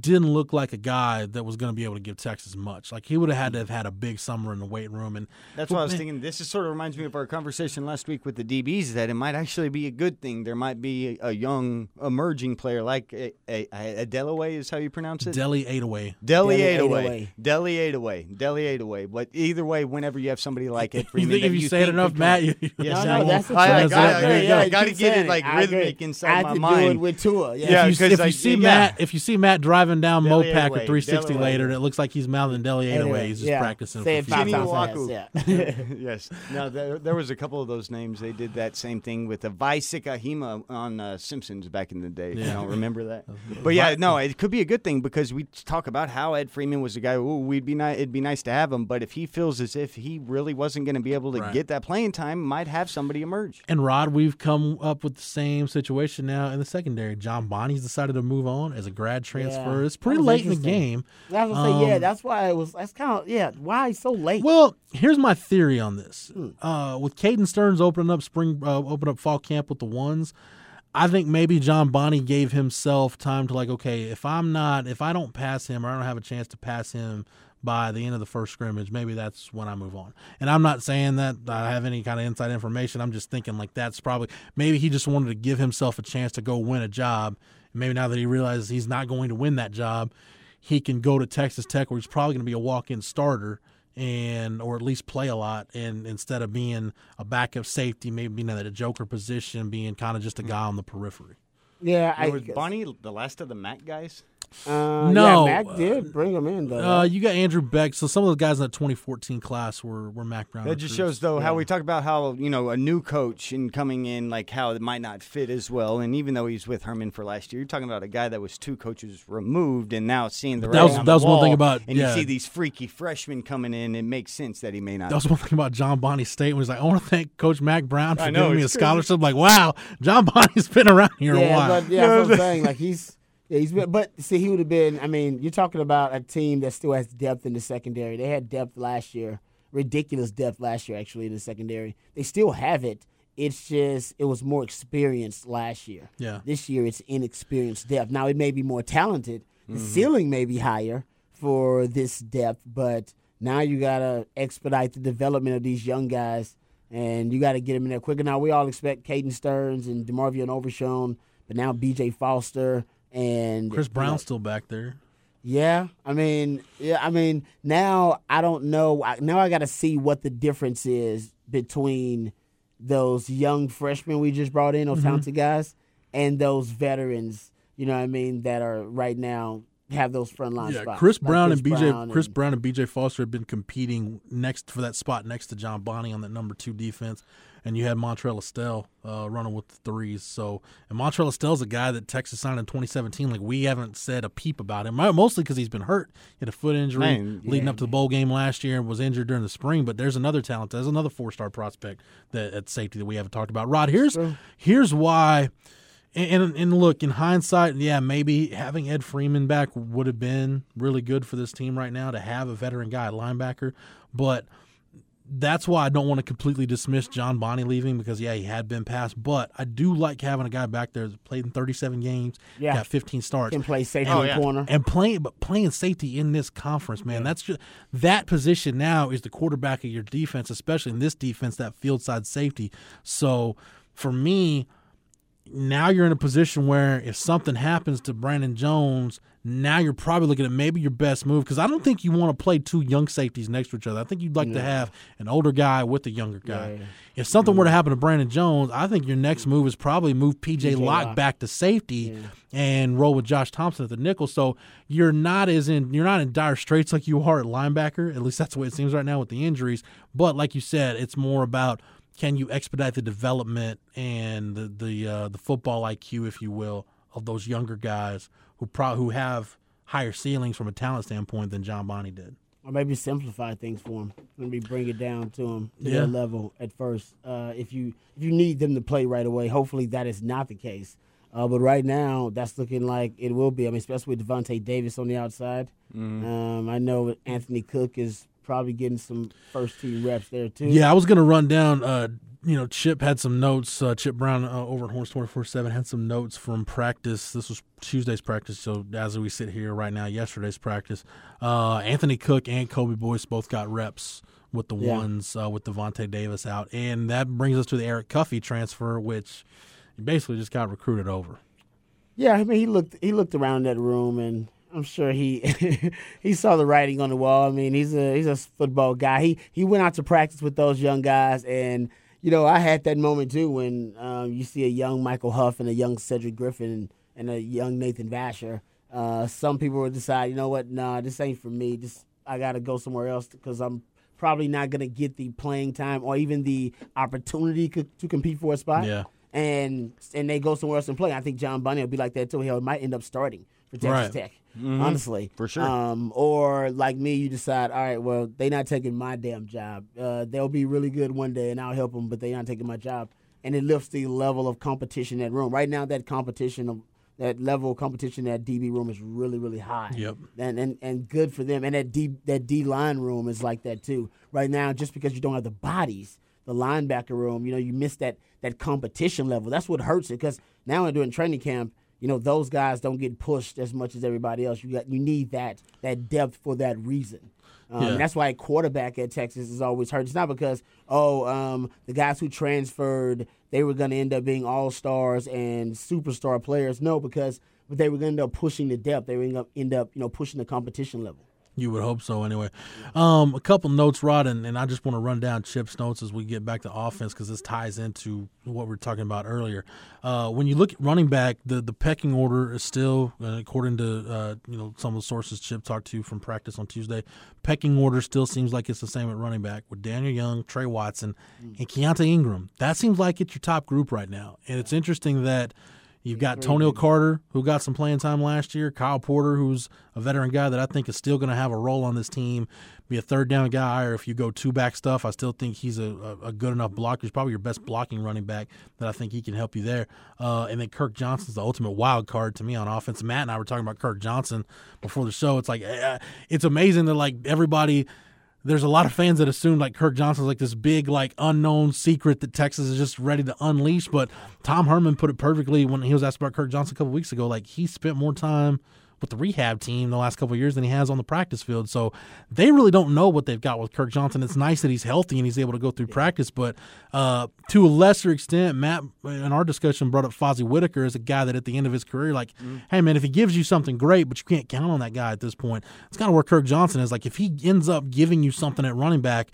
didn't look like a guy that was going to be able to give Texas much. Like he would have had to have had a big summer in the weight room, and
That's why I was thinking. This is sort of reminds me of our conversation last week with the DBs. That it might actually be a good thing. There might be a young emerging player like a, a, a Delaway is how you pronounce it.
Deli Adeoye.
Deli
Deli
Adeoye.
Adeoye.
Deli Adeoye. Deli Adeoye. But either way, whenever you have somebody like Ed
You think if you, say it enough,
could
Matt,
come-
you,
Yes,
No,
I
no,
know.
that's the
I, I,
truth.
got,
I,
yeah, I got to get it like
I agree.
rhythmic
I
inside
have
my
to
mind.
do it with Tua. Yeah.
Yeah,
if you,
'cause
if
I-
you see. Matt, if you see Matt driving down
Deli
Mopac
Adeoye,
or 360
Deli
later,
Adeoye.
it looks like he's mouthing Deli Adeoye. He's just
yeah.
practicing.
Say
for
it five
future.
times fast.
Waku.
Yeah.
yes. Now there, there was a couple of those names. They did that same thing with the Vaisika Hima on uh, Simpsons back in the day. You
Yeah.
don't remember that? But yeah, no, it could be a good thing because we talk about how Ed Freeman was a guy. Ooh, we'd be nice. It'd be nice to have him. But if he feels as if he really wasn't going to be able to
Right.
get that playing time, might have somebody emerge.
And Rod, we've come up with the same situation now in the secondary. John Bonney's decided to move on as a grad transfer.
Yeah.
It's pretty late in the game.
I was gonna say, yeah,
Um,
that's why it was. That's kind of yeah. Why so late?
Well, here's my theory on this.
Hmm.
Uh, with Caden Sterns opening up spring, uh, open up fall camp with the ones. I think maybe John Bonney gave himself time to like, okay, if I'm not, if I don't pass him or I don't have a chance to pass him by the end of the first scrimmage, maybe that's when I move on. And I'm not saying that I have any kind of inside information. I'm just thinking like that's probably maybe he just wanted to give himself a chance to go win a job. Maybe now that he realizes he's not going to win that job, he can go to Texas Tech where he's probably going to be a walk-in starter and or at least play a lot and instead of being a backup safety, maybe being at a joker position, being kind of just a hmm. guy on the periphery.
yeah, I
was Bonney the last of the Mac guys?
Uh,
No,
yeah, Mac did bring him in though.
Uh, you got Andrew Beck, so some of the guys in that 2014 class were were Mac Brown.
That just shows, though, how we talk about how you know a new coach and coming in, like how it might not fit as well. And even though he's with Herman for last year, you're talking about a guy that was two coaches removed, and now seeing the
That
writing
was-
on
that
the
was one thing about-
and
yeah.
you see these freaky freshmen coming in. It makes sense that he may not.
That was one thing about John Bonney's statement. Was like, I want to thank Coach Mac Brown for
know,
giving me a
it's crazy.
scholarship. Like, wow, John Bonney's been around here a while.
but yeah, that's what I'm saying. Like he's. Yeah, he's been, but see, he would have been. I mean, you're talking about a team that still has depth in the secondary. They had depth last year, ridiculous depth last year, actually in the secondary. They still have it. It's just it was more experienced last year.
Yeah.
This year it's inexperienced depth. Now it may be more talented. The
Mm-hmm.
ceiling may be higher for this depth, but now you gotta expedite the development of these young guys, and you got to get them in there quicker. Now we all expect Caden Sterns and Demarvio and Overshown, but now B.J. Foster and
Chris
you know,
Brown's still back there.
yeah, I mean, yeah, I mean, now I don't know. Now I got to see what the difference is between those young freshmen we just brought in, those mm-hmm. talented guys, and those veterans. You know what I mean? That are right now have those front line
Yeah,
spots.
Chris
like
Brown
Chris
and BJ
Brown
Chris
and-
Brown and BJ Foster have been competing next for that spot next to John Bonney on that number two defense, and you had Montrell Estell uh, running with the threes. So, and Montrell Estell's a guy that Texas signed in 2017. Like we haven't said a peep about him, mostly because he's been hurt. He had a foot injury
Man,
leading up to the bowl game last year and was injured during the spring. But there's another talent. There's another four star prospect that at safety that we haven't talked about. Rod, here's here's why. And, and, and look, in hindsight, yeah, maybe having Ed Freeman back would have been really good for this team right now to have a veteran guy linebacker. But that's why I don't want to completely dismiss John Bonney leaving because yeah, he had been passed, but I do like having a guy back there that played in 37 games,
Yeah.
got 15 starts,
Can play safety
Oh,
in the
yeah.
corner.
and playing but playing safety in this conference, man. That's just that position now is the quarterback of your defense, especially in this defense, that field side safety. So for me, now you're in a position where if something happens to Brandon Jones, now you're probably looking at maybe your best move because I don't think you want to play two young safeties next to each other. I think you'd like to have an older guy with a younger guy. If something were to happen to Brandon Jones, I think your next move is probably move PJ, Locke
Locke.
back to safety and roll with Josh Thompson at the nickel. So you're not as in you're not in dire straits like you are at linebacker. At least that's the way it seems right now with the injuries. But like you said, it's more about can you expedite the development and the the uh, the football IQ, if you will, of those younger guys who pro- who have higher ceilings from a talent standpoint than John Bonney did.
or maybe simplify things for them. Maybe bring it down to them to
Yeah.
their level at first. Uh, if you if you need them to play right away, hopefully that is not the case. Uh, but right now, that's looking like it will be. I mean, especially with Davante Davis on the outside. Um, I know Anthony Cook is probably getting some first team reps there too.
Yeah, I was going to run down. Uh, you know, Chip had some notes. Uh, Chip Brown uh, over at Horns twenty four seven had some notes from practice. This was Tuesday's practice, so as we sit here right now, yesterday's practice. Uh, Anthony Cook and Kobe Boyce both got reps with the
Yeah.
ones uh, with Davante Davis out, and that brings us to the Eric Cuffee transfer, which basically just got recruited over.
Yeah, I mean, he looked he looked around that room, and I'm sure he he saw the writing on the wall. I mean, he's a he's a football guy. He he went out to practice with those young guys, and you know, I had that moment too when um, you see a young Michael Huff and a young Cedric Griffin and, a young Nathan Vasher. Uh, some people will decide, you know what, nah, this ain't for me. This I got to go somewhere else because I'm probably not gonna get the playing time or even the opportunity co- to compete for a spot
Yeah.
and and they go somewhere else and play. I think John Bonney will be like that too. He might end up starting for Texas
Right.
Tech, honestly,
For sure.
Um, or like me, you decide, all right, well, they're not taking my damn job. Uh, they'll be really good one day, and I'll help them, but they're not taking my job. And it lifts the level of competition in that room. Right now, that competition of that level of competition in that DB room is really, really high.
Yep.
And and, and good for them. And that D that D line room is like that too. Right now, just because you don't have the bodies, the linebacker room, you know, you miss that that competition level. That's what hurts it. Because now during training camp, you know, those guys don't get pushed as much as everybody else. You got you need that that depth for that reason. Um,
Yeah.
that's why quarterback at Texas is always hurt. It's not because oh um, the guys who transferred they were going to end up being all stars and superstar players. No, because they were going to end up pushing the depth. They were going to end up you know pushing the competition level.
You would hope so, anyway. Um, a couple notes, Rod, and, and I just want to run down Chip's notes as we get back to offense because this ties into what we were talking about earlier. Uh, when you look at running back, the, the pecking order is still, uh, according to uh, you know some of the sources Chip talked to from practice on Tuesday, pecking order still seems like it's the same at running back with Daniel Young, Tre Watson, and Keaontay Ingram. That seems like it's your top group right now, and it's interesting that. You've got Toneil Carter, who got some playing time last year. Kyle Porter, who's a veteran guy that I think is still going to have a role on this team, be a third down guy. Or if you go two back stuff, I still think he's a, a, good enough blocker. He's probably your best blocking running back that I think he can help you there. Uh, and then Kirk Johnson's the ultimate wild card to me on offense. Matt and I were talking about Kirk Johnson before the show. It's like uh, it's amazing that like everybody there's a lot of fans that assume like Kirk Johnson's like this big like unknown secret that Texas is just ready to unleash. But Tom Herman put it perfectly when he was asked about Kirk Johnson a couple weeks ago. Like he spent more time with the rehab team the last couple of years than he has on the practice field. So they really don't know what they've got with Kirk Johnson. It's nice that he's healthy and he's able to go through practice, but uh, to a lesser extent, Matt in our discussion brought up Fozzy Whittaker as a guy that at the end of his career, like, hey man, if he gives you something great, but you can't count on that guy at this point, it's kind of where Kirk Johnson is. Like if he ends up giving you something at running back,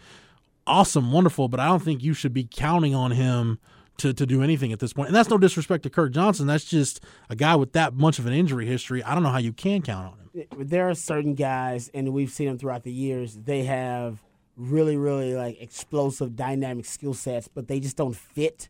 awesome, wonderful, but I don't think you should be counting on him to, to do anything at this point. And that's no disrespect to Kirk Johnson. That's just a guy with that much of an injury history. I don't know how you can count on him.
there are certain guys, and we've seen them throughout the years. They have really, really like explosive, dynamic skill sets, but they just don't fit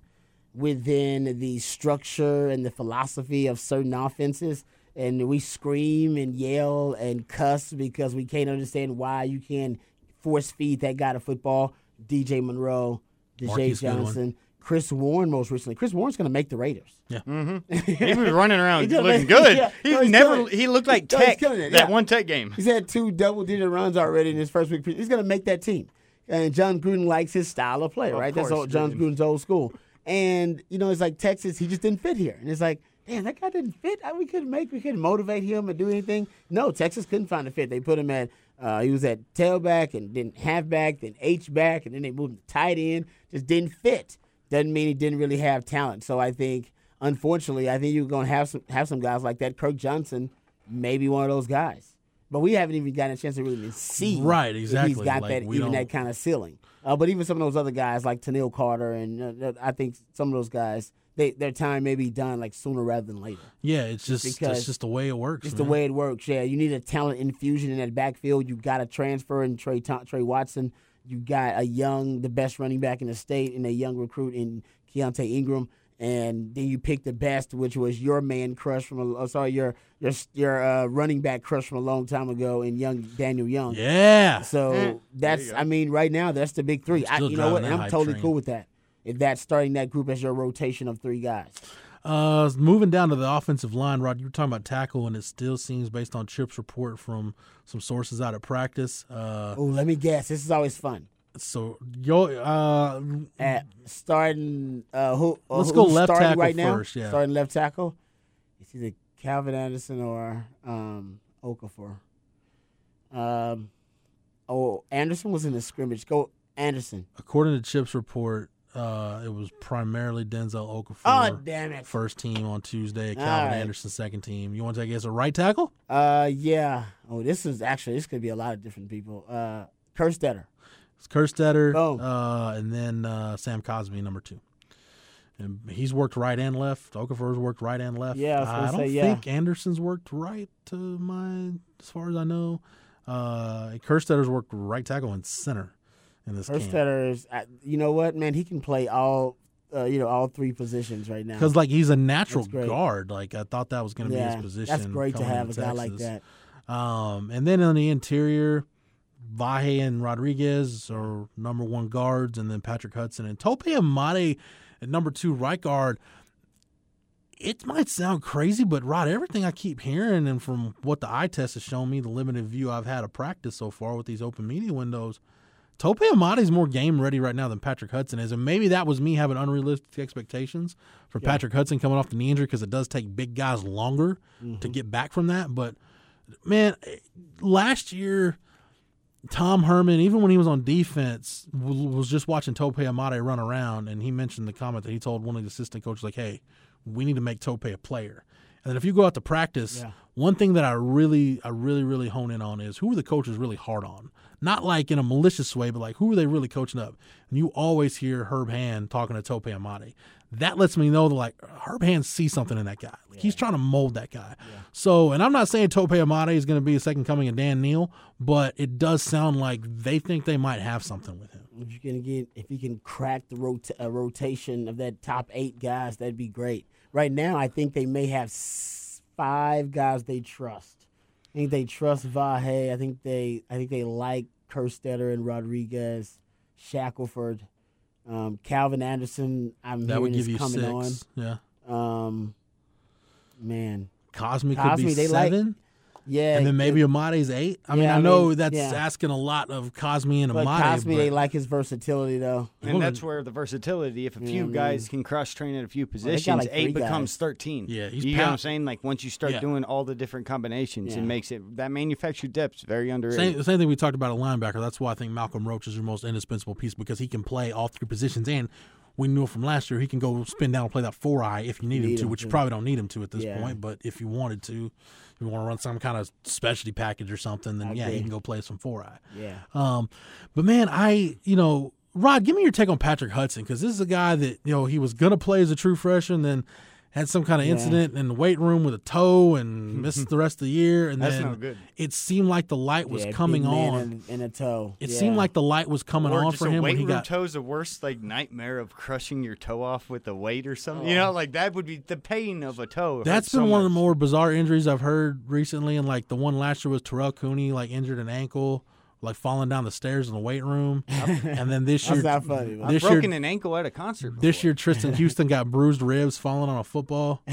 within the structure and the philosophy of certain offenses. And we scream and yell and cuss because we can't understand why you can't force feed that guy to football. DJ Monroe,
Goodwin.
Johnson, Chris Warren, most recently. Chris Warren's going to make the Raiders. Yeah, mm-hmm.
he was running around
He
looking
make-
good.
yeah.
He
No, he's
never.
killing.
He looked like
No, he's
Tech
killing
that
yeah.
one Tech game.
He's had two double digit runs already in his first week. He's going to make that team. and Jon Gruden likes his style of play,
Of
right? That's
course,
old,
Jon
Gruden's old school. And you know, it's like Texas, he just didn't fit here, and it's like, damn, that guy didn't fit. We couldn't make, we couldn't motivate him and do anything. No, Texas couldn't find a fit. They put him at, uh, he was at tailback and then halfback, then H back, and then they moved him to tight end. Just didn't fit. Doesn't mean he didn't really have talent. So I think, unfortunately, I think you're gonna have some have some guys like that. Kirk Johnson, maybe one of those guys. But we haven't even gotten a chance to really see
Right,
if
exactly.
he's got
Like,
that even
don't-
that kind of ceiling. Uh, but even some of those other guys like Toneil Carter and uh, I think some of those guys, they, their time may be done like sooner rather than later.
Yeah, it's just
because
that's just the way it works.
Just the way it works. Yeah, you need a talent infusion in that backfield. You got to transfer in Tre Tre Watson. You got a young, the best running back in the state, and a young recruit in Keaontay Ingram. And then you pick the best, which was your man crush from a, oh, sorry, your your your uh, running back crush from a long time ago, and young Daniel Young.
Yeah.
So that's, I mean, right now that's the big 3
I'm
you know what?
driving
And
that
I'm totally
train.
cool with that. If that's starting that group as your rotation of three guys.
Uh, moving down to the offensive line, Rod, you were talking about tackle, and it still seems, based on Chip's report from some sources out of practice. Uh,
Oh, let me guess. This is always fun.
so yo, uh,
At starting, uh, who? Uh,
Let's go left tackle
right now?
first, yeah.
Starting left tackle. It's either Calvin Anderson or um, Okafor. Um, oh, Anderson was in the scrimmage. Go Anderson.
according to Chip's report, uh, it was primarily Denzel Okafor.
Oh, damn it.
First team on Tuesday, Calvin
right.
Anderson second team. You want to take it as a right tackle?
Uh, yeah. Oh, this is actually this could be a lot of different people. Uh, Kerstetter.
It's Kerstetter,
Boom.
uh, and then uh, Sam Cosmi, number two. And he's worked right and left. Okafor's worked right and left.
Yeah, I
I don't
say, yeah.
think Anderson's worked right to my, as far as I know. Uh, Kerstetter's worked right tackle and center in this camp.
Is. You know what, man? He can play all. Uh, you know all three positions right now.
Because like he's a natural guard. Like I thought that was going to
yeah,
be his position.
that's great to have a
into
guy like that.
Um, and then on the interior, Vahe and Rodriguez are number one guards, and then Patrick Hudson and Tope Imade at number two right guard. It might sound crazy, but Rod, everything I keep hearing and from what the eye test has shown me, the limited view I've had of practice so far with these open media windows, Tope Imade's more game ready right now than Patrick Hudson is, and maybe that was me having unrealistic expectations for Patrick Hudson coming off the knee injury because it does take big guys longer to mm-hmm. get back from that. But man, eh, last year, Tom Herman, even when he was on defense, was just watching Tope Imade run around, and he mentioned the comment that he told one of the assistant coaches, like, "Hey, we need to make Tope a player." And then if you go out to practice,
Yeah.
One thing that I really, I really, really hone in on is who are the coaches really hard on? Not like in a malicious way, but like who are they really coaching up? And you always hear Herb Hand talking to Tope Imade. That lets me know that like Herb Hand sees something in that guy. Like, He's trying to mold that guy. So, and I'm not saying Tope Imade is going to be a second coming of Dan Neil, but it does sound like they think they might have something with him.
If you can get, if you can crack the rota- uh, rotation of that top eight guys, that'd be great. Right now, I think they may have s- five guys they trust. I think they trust Vahe. I think they, I think they like Kerstetter and Rodriguez, Shackelford, um, Calvin Anderson. I'm
That would
hearing
give you
coming
six. Yeah.
Um, man,
Cosmi, could be
they like-
seven.
Yeah,
and then maybe Imade's eight. I mean,
Yeah,
I,
I
know
mean,
that's
yeah.
asking a lot of Cosmi and
But
Imade.
Cosmi,
but
they like his versatility though.
And that's where the versatility, if a few
Mhm.
guys can cross train at a few
they got
positions,
like
eight becomes
guys.
13.
Yeah, he's
you know what I'm saying? Like once you start
Yeah.
doing all the different combinations,
Yeah.
it makes it that manufactured depth very underrated.
Same, the same thing we talked about a linebacker. That's why I think Malcolm Roach is your most indispensable piece because he can play all three positions. And we knew from last year he can go spin down and play that four eye if you need, him
Need
to,
him
which you probably don't need him to at this
Yeah.
point. But if you wanted to, if you want to run some kind of specialty package or something, then
I
yeah,
agree.
he can go play some four eye.
Yeah.
Um, but man, I you know, Rod, give me your take on Patrick Hudson because this is a guy that you know he was gonna play as a true freshman, then had some kind of
Yeah.
incident in the weight room with a toe and missed the rest of the year, and
That's
then
good.
it seemed like the light was
Yeah,
coming on.
in, in a toe.
It
Yeah.
seemed like the light was coming
or
on
just
for
a
him
weight
when he
room
got.
toe is the worst like nightmare of crushing your toe off with the weight or something. You oh. know, like that would be the pain of a toe.
That's been
so
one of the more bizarre injuries I've heard recently, and like the one last year was Terrell Cooney, like injured an ankle like falling down the stairs in the weight room. and then this year,
That's not funny. Man.
I've
this
broken
year,
an ankle at a concert.
this year Tristan Houston got bruised ribs falling on a football.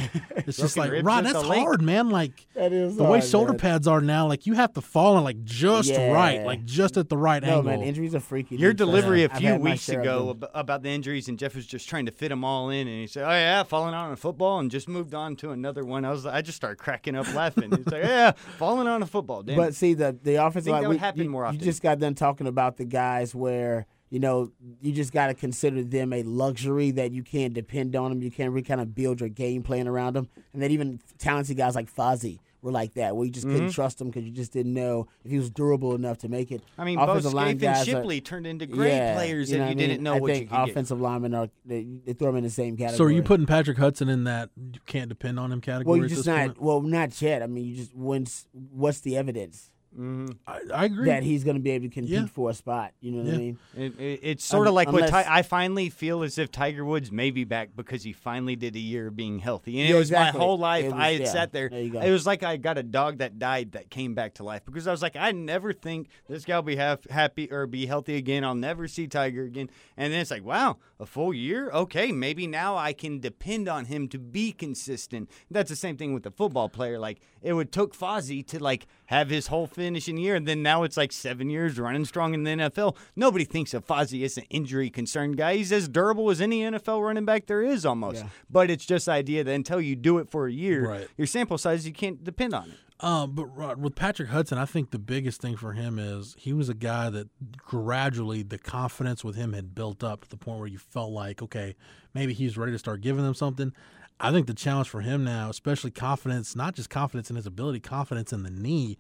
It's just like
ribs
Rod, that's
the lake.
hard, man. Like
That is
the way shoulder
man.
pads are now, like you have to fall in like just
Yeah.
right, like just at the right
No,
angle.
man, injuries are freaky.
Your delivery
me.
a
I've
few weeks ago about the injuries, and Jeff was just trying to fit them all in, and he said, "Oh yeah, falling on a football," and just moved on to another one. I was, I just started cracking up laughing. He's like, "Yeah, falling on a football." Damn.
But see, the the offensive
think
line,
that would
we-
happen
you,
more often.
You just got done talking about the guys where you know you just got to consider them a luxury that you can't depend on them. You can't really kind of build your game plan around them, and then even talented guys like Fozzy were like that, where you just couldn't trust him because you just didn't know if he was durable enough to make it.
Mm-hmm. I mean, both
offensive line
Scaife and
guys are-
Shipley turned into great
yeah,
players
you know
if
what
you
I
didn't know
I
what
think
you could get.
offensive linemen are they, they throw them in the same category.
so are you putting Patrick Hudson in that you can't depend on him category?
Well, you
at
just
this
not.
point?
Well, not yet. I mean, you just when's what's the evidence Mm-hmm.
I, I agree.
that he's going to be able to compete
Yeah.
for a spot? You know what
Yeah.
I mean?
It, it, it's sort of
Un-
like what Ti- I finally feel as if Tiger Woods may be back because he finally did a year of being healthy. And
Yeah,
it was
exactly.
my whole life.
Was-
I had
yeah,
sat there.
there.
It was like I got a dog that died that came back to life because I was like, I never think this guy will be half happy or be healthy again. I'll never see Tiger again. And then it's like, wow, a full year? Okay, maybe now I can depend on him to be consistent. That's the same thing with the football player. Like it would took Fozzy to like have his whole finishing year, and then now it's like seven years running strong in the NFL. Nobody thinks of Fozzy as an injury concerned guy. He's as durable as any NFL running back there is almost. But it's just the idea that until you do it for a year,
Right.
your sample size you can't depend on it.
Um, but with Patrick Hudson, I think the biggest thing for him is he was a guy that gradually the confidence with him had built up to the point where you felt like, okay, maybe he's ready to start giving them something. I think the challenge for him now, especially confidence, not just confidence in his ability, confidence in the knee.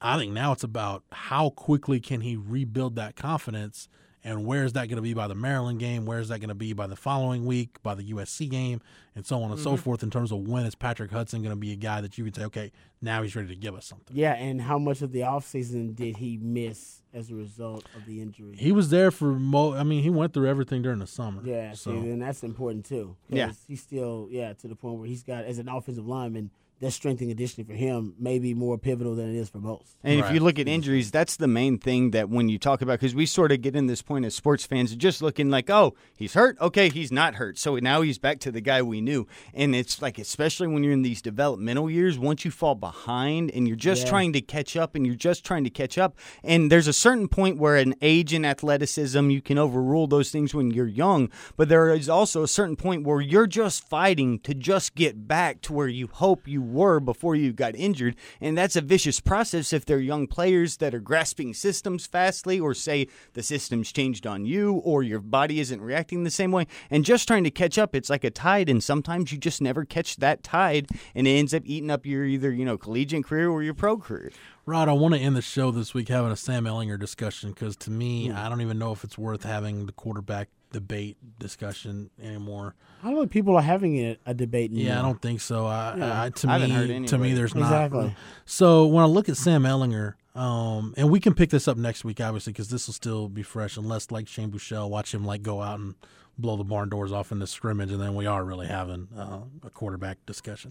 I think now it's about how quickly can he rebuild that confidence and where is that going to be by the Maryland game? Where is that going to be by the following week, by the USC game, and so on and so mm-hmm. forth in terms of when is Patrick Hudson going to be a guy that you can say, okay, now he's ready to give us something.
Yeah, and how much of the offseason did he miss as a result of the injury?
He was there for mo. I mean, he went through everything during the summer.
yeah,
So
see, and that's important too.
Yeah.
he's still yeah to the point where he's got as an offensive lineman. That strength and conditioning for him may be more pivotal than it is for most.
And if you look at injuries, that's the main thing that when you talk about, because we sort of get in this point as sports fans, just looking like, oh, he's hurt. Okay, he's not hurt. So now he's back to the guy we knew. And it's like, especially when you're in these developmental years, once you fall behind and you're just
Yeah.
trying to catch up and you're just trying to catch up. And there's a certain point where an age and athleticism, you can overrule those things when you're young. But there is also a certain point where you're just fighting to just get back to where you hope you were before you got injured. And that's a vicious process if they're young players that are grasping systems fastly, or say the system's changed on you, or your body isn't reacting the same way. And just trying to catch up, it's like a tide. And sometimes you just never catch that tide, and it ends up eating up your either, you know, collegiate career or your pro career.
Rod, I want to end the show this week having a Sam Ehlinger discussion because to me,
Hmm.
I don't even know if it's worth having the quarterback debate discussion anymore.
I don't know if people are having a, a debate.
Yeah, I don't think so. I,
Yeah.
I to
I haven't
me,
heard
to me,
anybody.
there's not. So when I look at Sam Ehlinger, um, and we can pick this up next week, obviously, because this will still be fresh, unless like Shane Buechele, watch him like go out and blow the barn doors off in the scrimmage, and then we are really having uh, a quarterback discussion.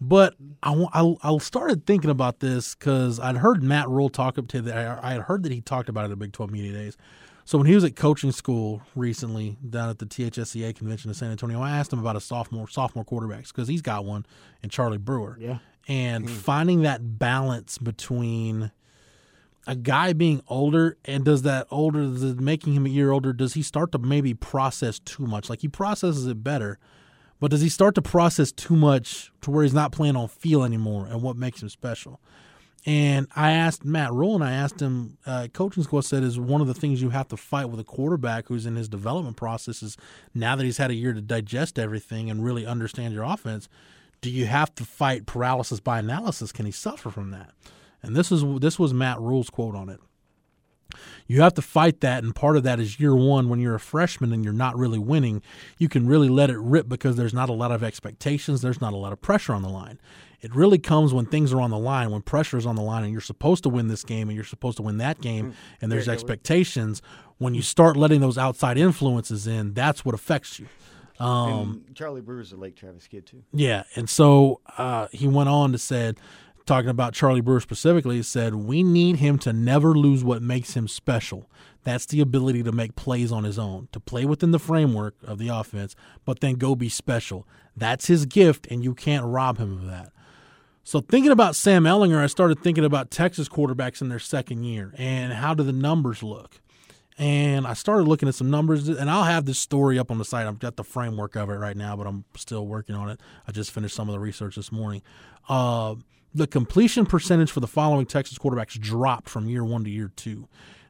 But I, I, I started thinking about this because I'd heard Matt Rhule talk up to that. I I had heard that he talked about it at Big 12 Media Days. So when he was at coaching school recently down at the THSCA convention in San Antonio, I asked him about a sophomore sophomore quarterbacks because he's got one in Charlie Brewer.
Yeah.
And hmm. finding that balance between a guy being older and does that older does making him a year older does he start to maybe process too much like he processes it better but does he start to process too much to where he's not playing on feel anymore and what makes him special and i asked matt rhule and i asked him uh, coaching school said is one of the things you have to fight with a quarterback who's in his development process is now that he's had a year to digest everything and really understand your offense do you have to fight paralysis by analysis can he suffer from that and this is this was Matt Rhule's quote on it. You have to fight that, and part of that is year one when you're a freshman and you're not really winning. You can really let it rip because there's not a lot of expectations. There's not a lot of pressure on the line. It really comes when things are on the line, when pressure is on the line, and you're supposed to win this game and you're supposed to win that game, and there's expectations. When you start letting those outside influences in, that's what affects you. Um,
and Charlie Brewer's a Lake Travis kid too.
yeah, and so uh, he went on to said talking about Charlie Brewer specifically, said we need him to never lose what makes him special. That's the ability to make plays on his own, to play within the framework of the offense, but then go be special. That's his gift, and you can't rob him of that. So thinking about Sam Ehlinger, I started thinking about Texas quarterbacks in their second year and how do the numbers look. And I started looking at some numbers, and I'll have this story up on the site. I've got the framework of it right now, but I'm still working on it. I just finished some of the research this morning. Uh, the completion percentage for the following Texas quarterbacks dropped from year one to year two.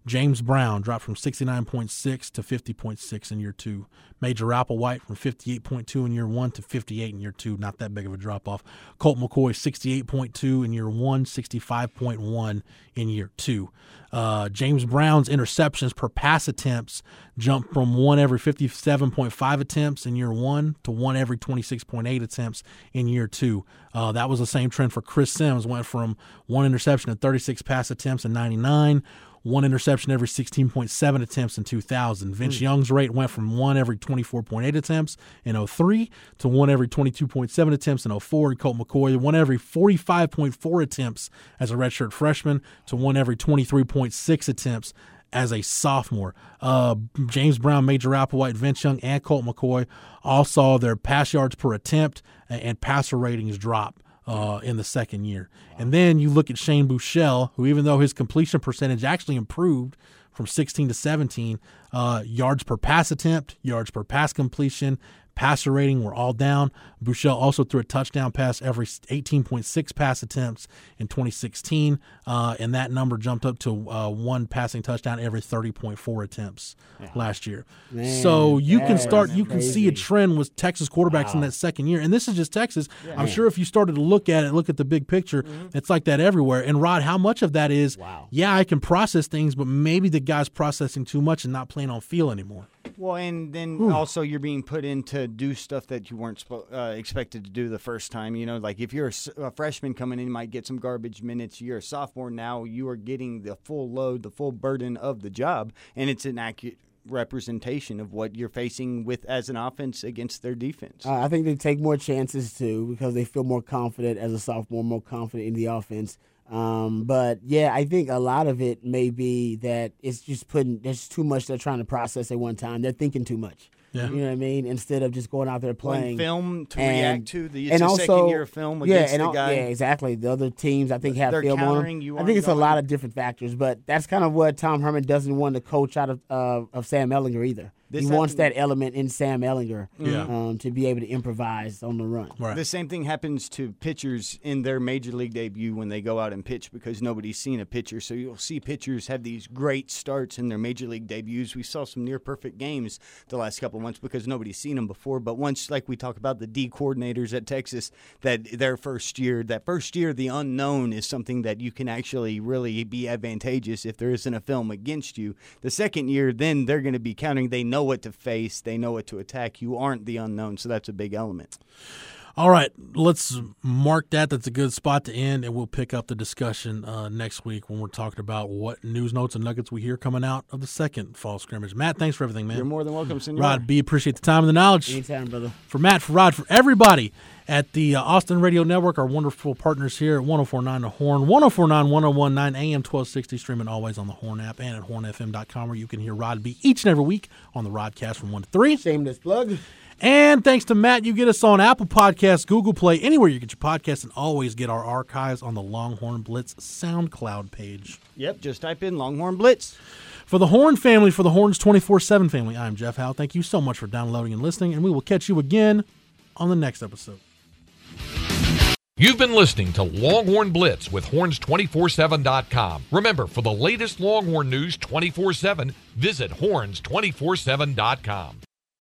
James Brown dropped from 69.6 to 50.6 in year two. Major Applewhite from 58.2 in year one to 58 in year two. Not that big of a drop off. Colt McCoy 68.2 in year one, 65.1 in year two. Uh, James Brown's interceptions per pass attempts jumped from one every 57.5 attempts in year one to one every 26.8 attempts in year two. Uh, that was the same trend for Chris Sims, went from one interception and 36 pass attempts in 99 one interception every 16.7 attempts in 2000. Vince mm. Young's rate went from one every 24.8 attempts in 03 to one every 22.7 attempts in 04. And Colt McCoy, one every 45.4 attempts as a redshirt freshman to one every 23.6 attempts as a sophomore. Uh, James Brown, Major Applewhite, Vince Young, and Colt McCoy all saw their pass yards per attempt and passer ratings drop uh, in the second year. And then you look at Shane Buechele, who, even though his completion percentage actually improved from 16 to 17, uh, yards per pass attempt, yards per pass completion, passer rating were all down. Buechele also threw a touchdown pass every 18.6 pass attempts in 2016, uh, and that number jumped up to uh, one passing touchdown every 30.4 attempts yeah. last year. Man, so you can start, you crazy. can see a trend with Texas quarterbacks wow. in that second year, and this is just Texas. Yeah. I'm sure if you started to look at it, look at the big picture, mm-hmm. it's like that everywhere. And Rod, how much of that is? Wow. Yeah, I can process things, but maybe the guy's processing too much and not playing on feel anymore.
Well, and then also you're being put in to do stuff that you weren't uh, expected to do the first time. You know, like if you're a, a, freshman coming in, you might get some garbage minutes. You're a sophomore now, you are getting the full load, the full burden of the job, and it's an accurate representation of what you're facing with as an offense against their defense.
Uh, I think they take more chances too because they feel more confident as a sophomore, more confident in the offense. Um, but yeah, I think a lot of it may be that it's just putting there's too much they're trying to process at one time. They're thinking too much. Yeah. You know what I mean? Instead of just going out there playing,
film to and, react to the and also, second year of film against
yeah, and,
the guy.
Yeah, exactly. The other teams I think have film on them. I think it's a lot of different factors, but that's kind of what Tom Herman doesn't want to coach out of uh, of Sam Ehlinger either. This he wants that element in Sam Ehlinger yeah. um, to be able to improvise on the run.
Right. The same thing happens to pitchers in their major league debut when they go out and pitch because nobody's seen a pitcher. So you'll see pitchers have these great starts in their major league debuts. We saw some near perfect games the last couple months because nobody's seen them before. But once, like we talk about the D coordinators at Texas, that their first year, that first year, the unknown is something that you can actually really be advantageous if there isn't a film against you. The second year, then they're going to be counting. They know what to face, they know what to attack. You aren't the unknown, so that's a big element.
All right, let's mark that. That's a good spot to end, and we'll pick up the discussion uh, next week when we're talking about what news notes and nuggets we hear coming out of the second fall scrimmage. Matt, thanks for everything, man.
You're more than welcome, Senor.
Rod B, appreciate the time and the knowledge.
Anytime, brother.
For Matt, for Rod, for everybody at the uh, Austin Radio Network, our wonderful partners here at 1049 The Horn, 1049 1019 AM 1260, streaming always on the Horn app and at hornfm.com, where you can hear Rod B each and every week on the Rodcast from 1 to 3.
Shameless plug.
And thanks to Matt, you get us on Apple Podcasts, Google Play, anywhere you get your podcasts, and always get our archives on the Longhorn Blitz SoundCloud page.
Yep, just type in Longhorn Blitz.
For the Horn family, for the Horns 24 7 family, I'm Jeff Howe. Thank you so much for downloading and listening, and we will catch you again on the next episode.
You've been listening to Longhorn Blitz with horns247.com. Remember, for the latest Longhorn news 24 7, visit horns247.com.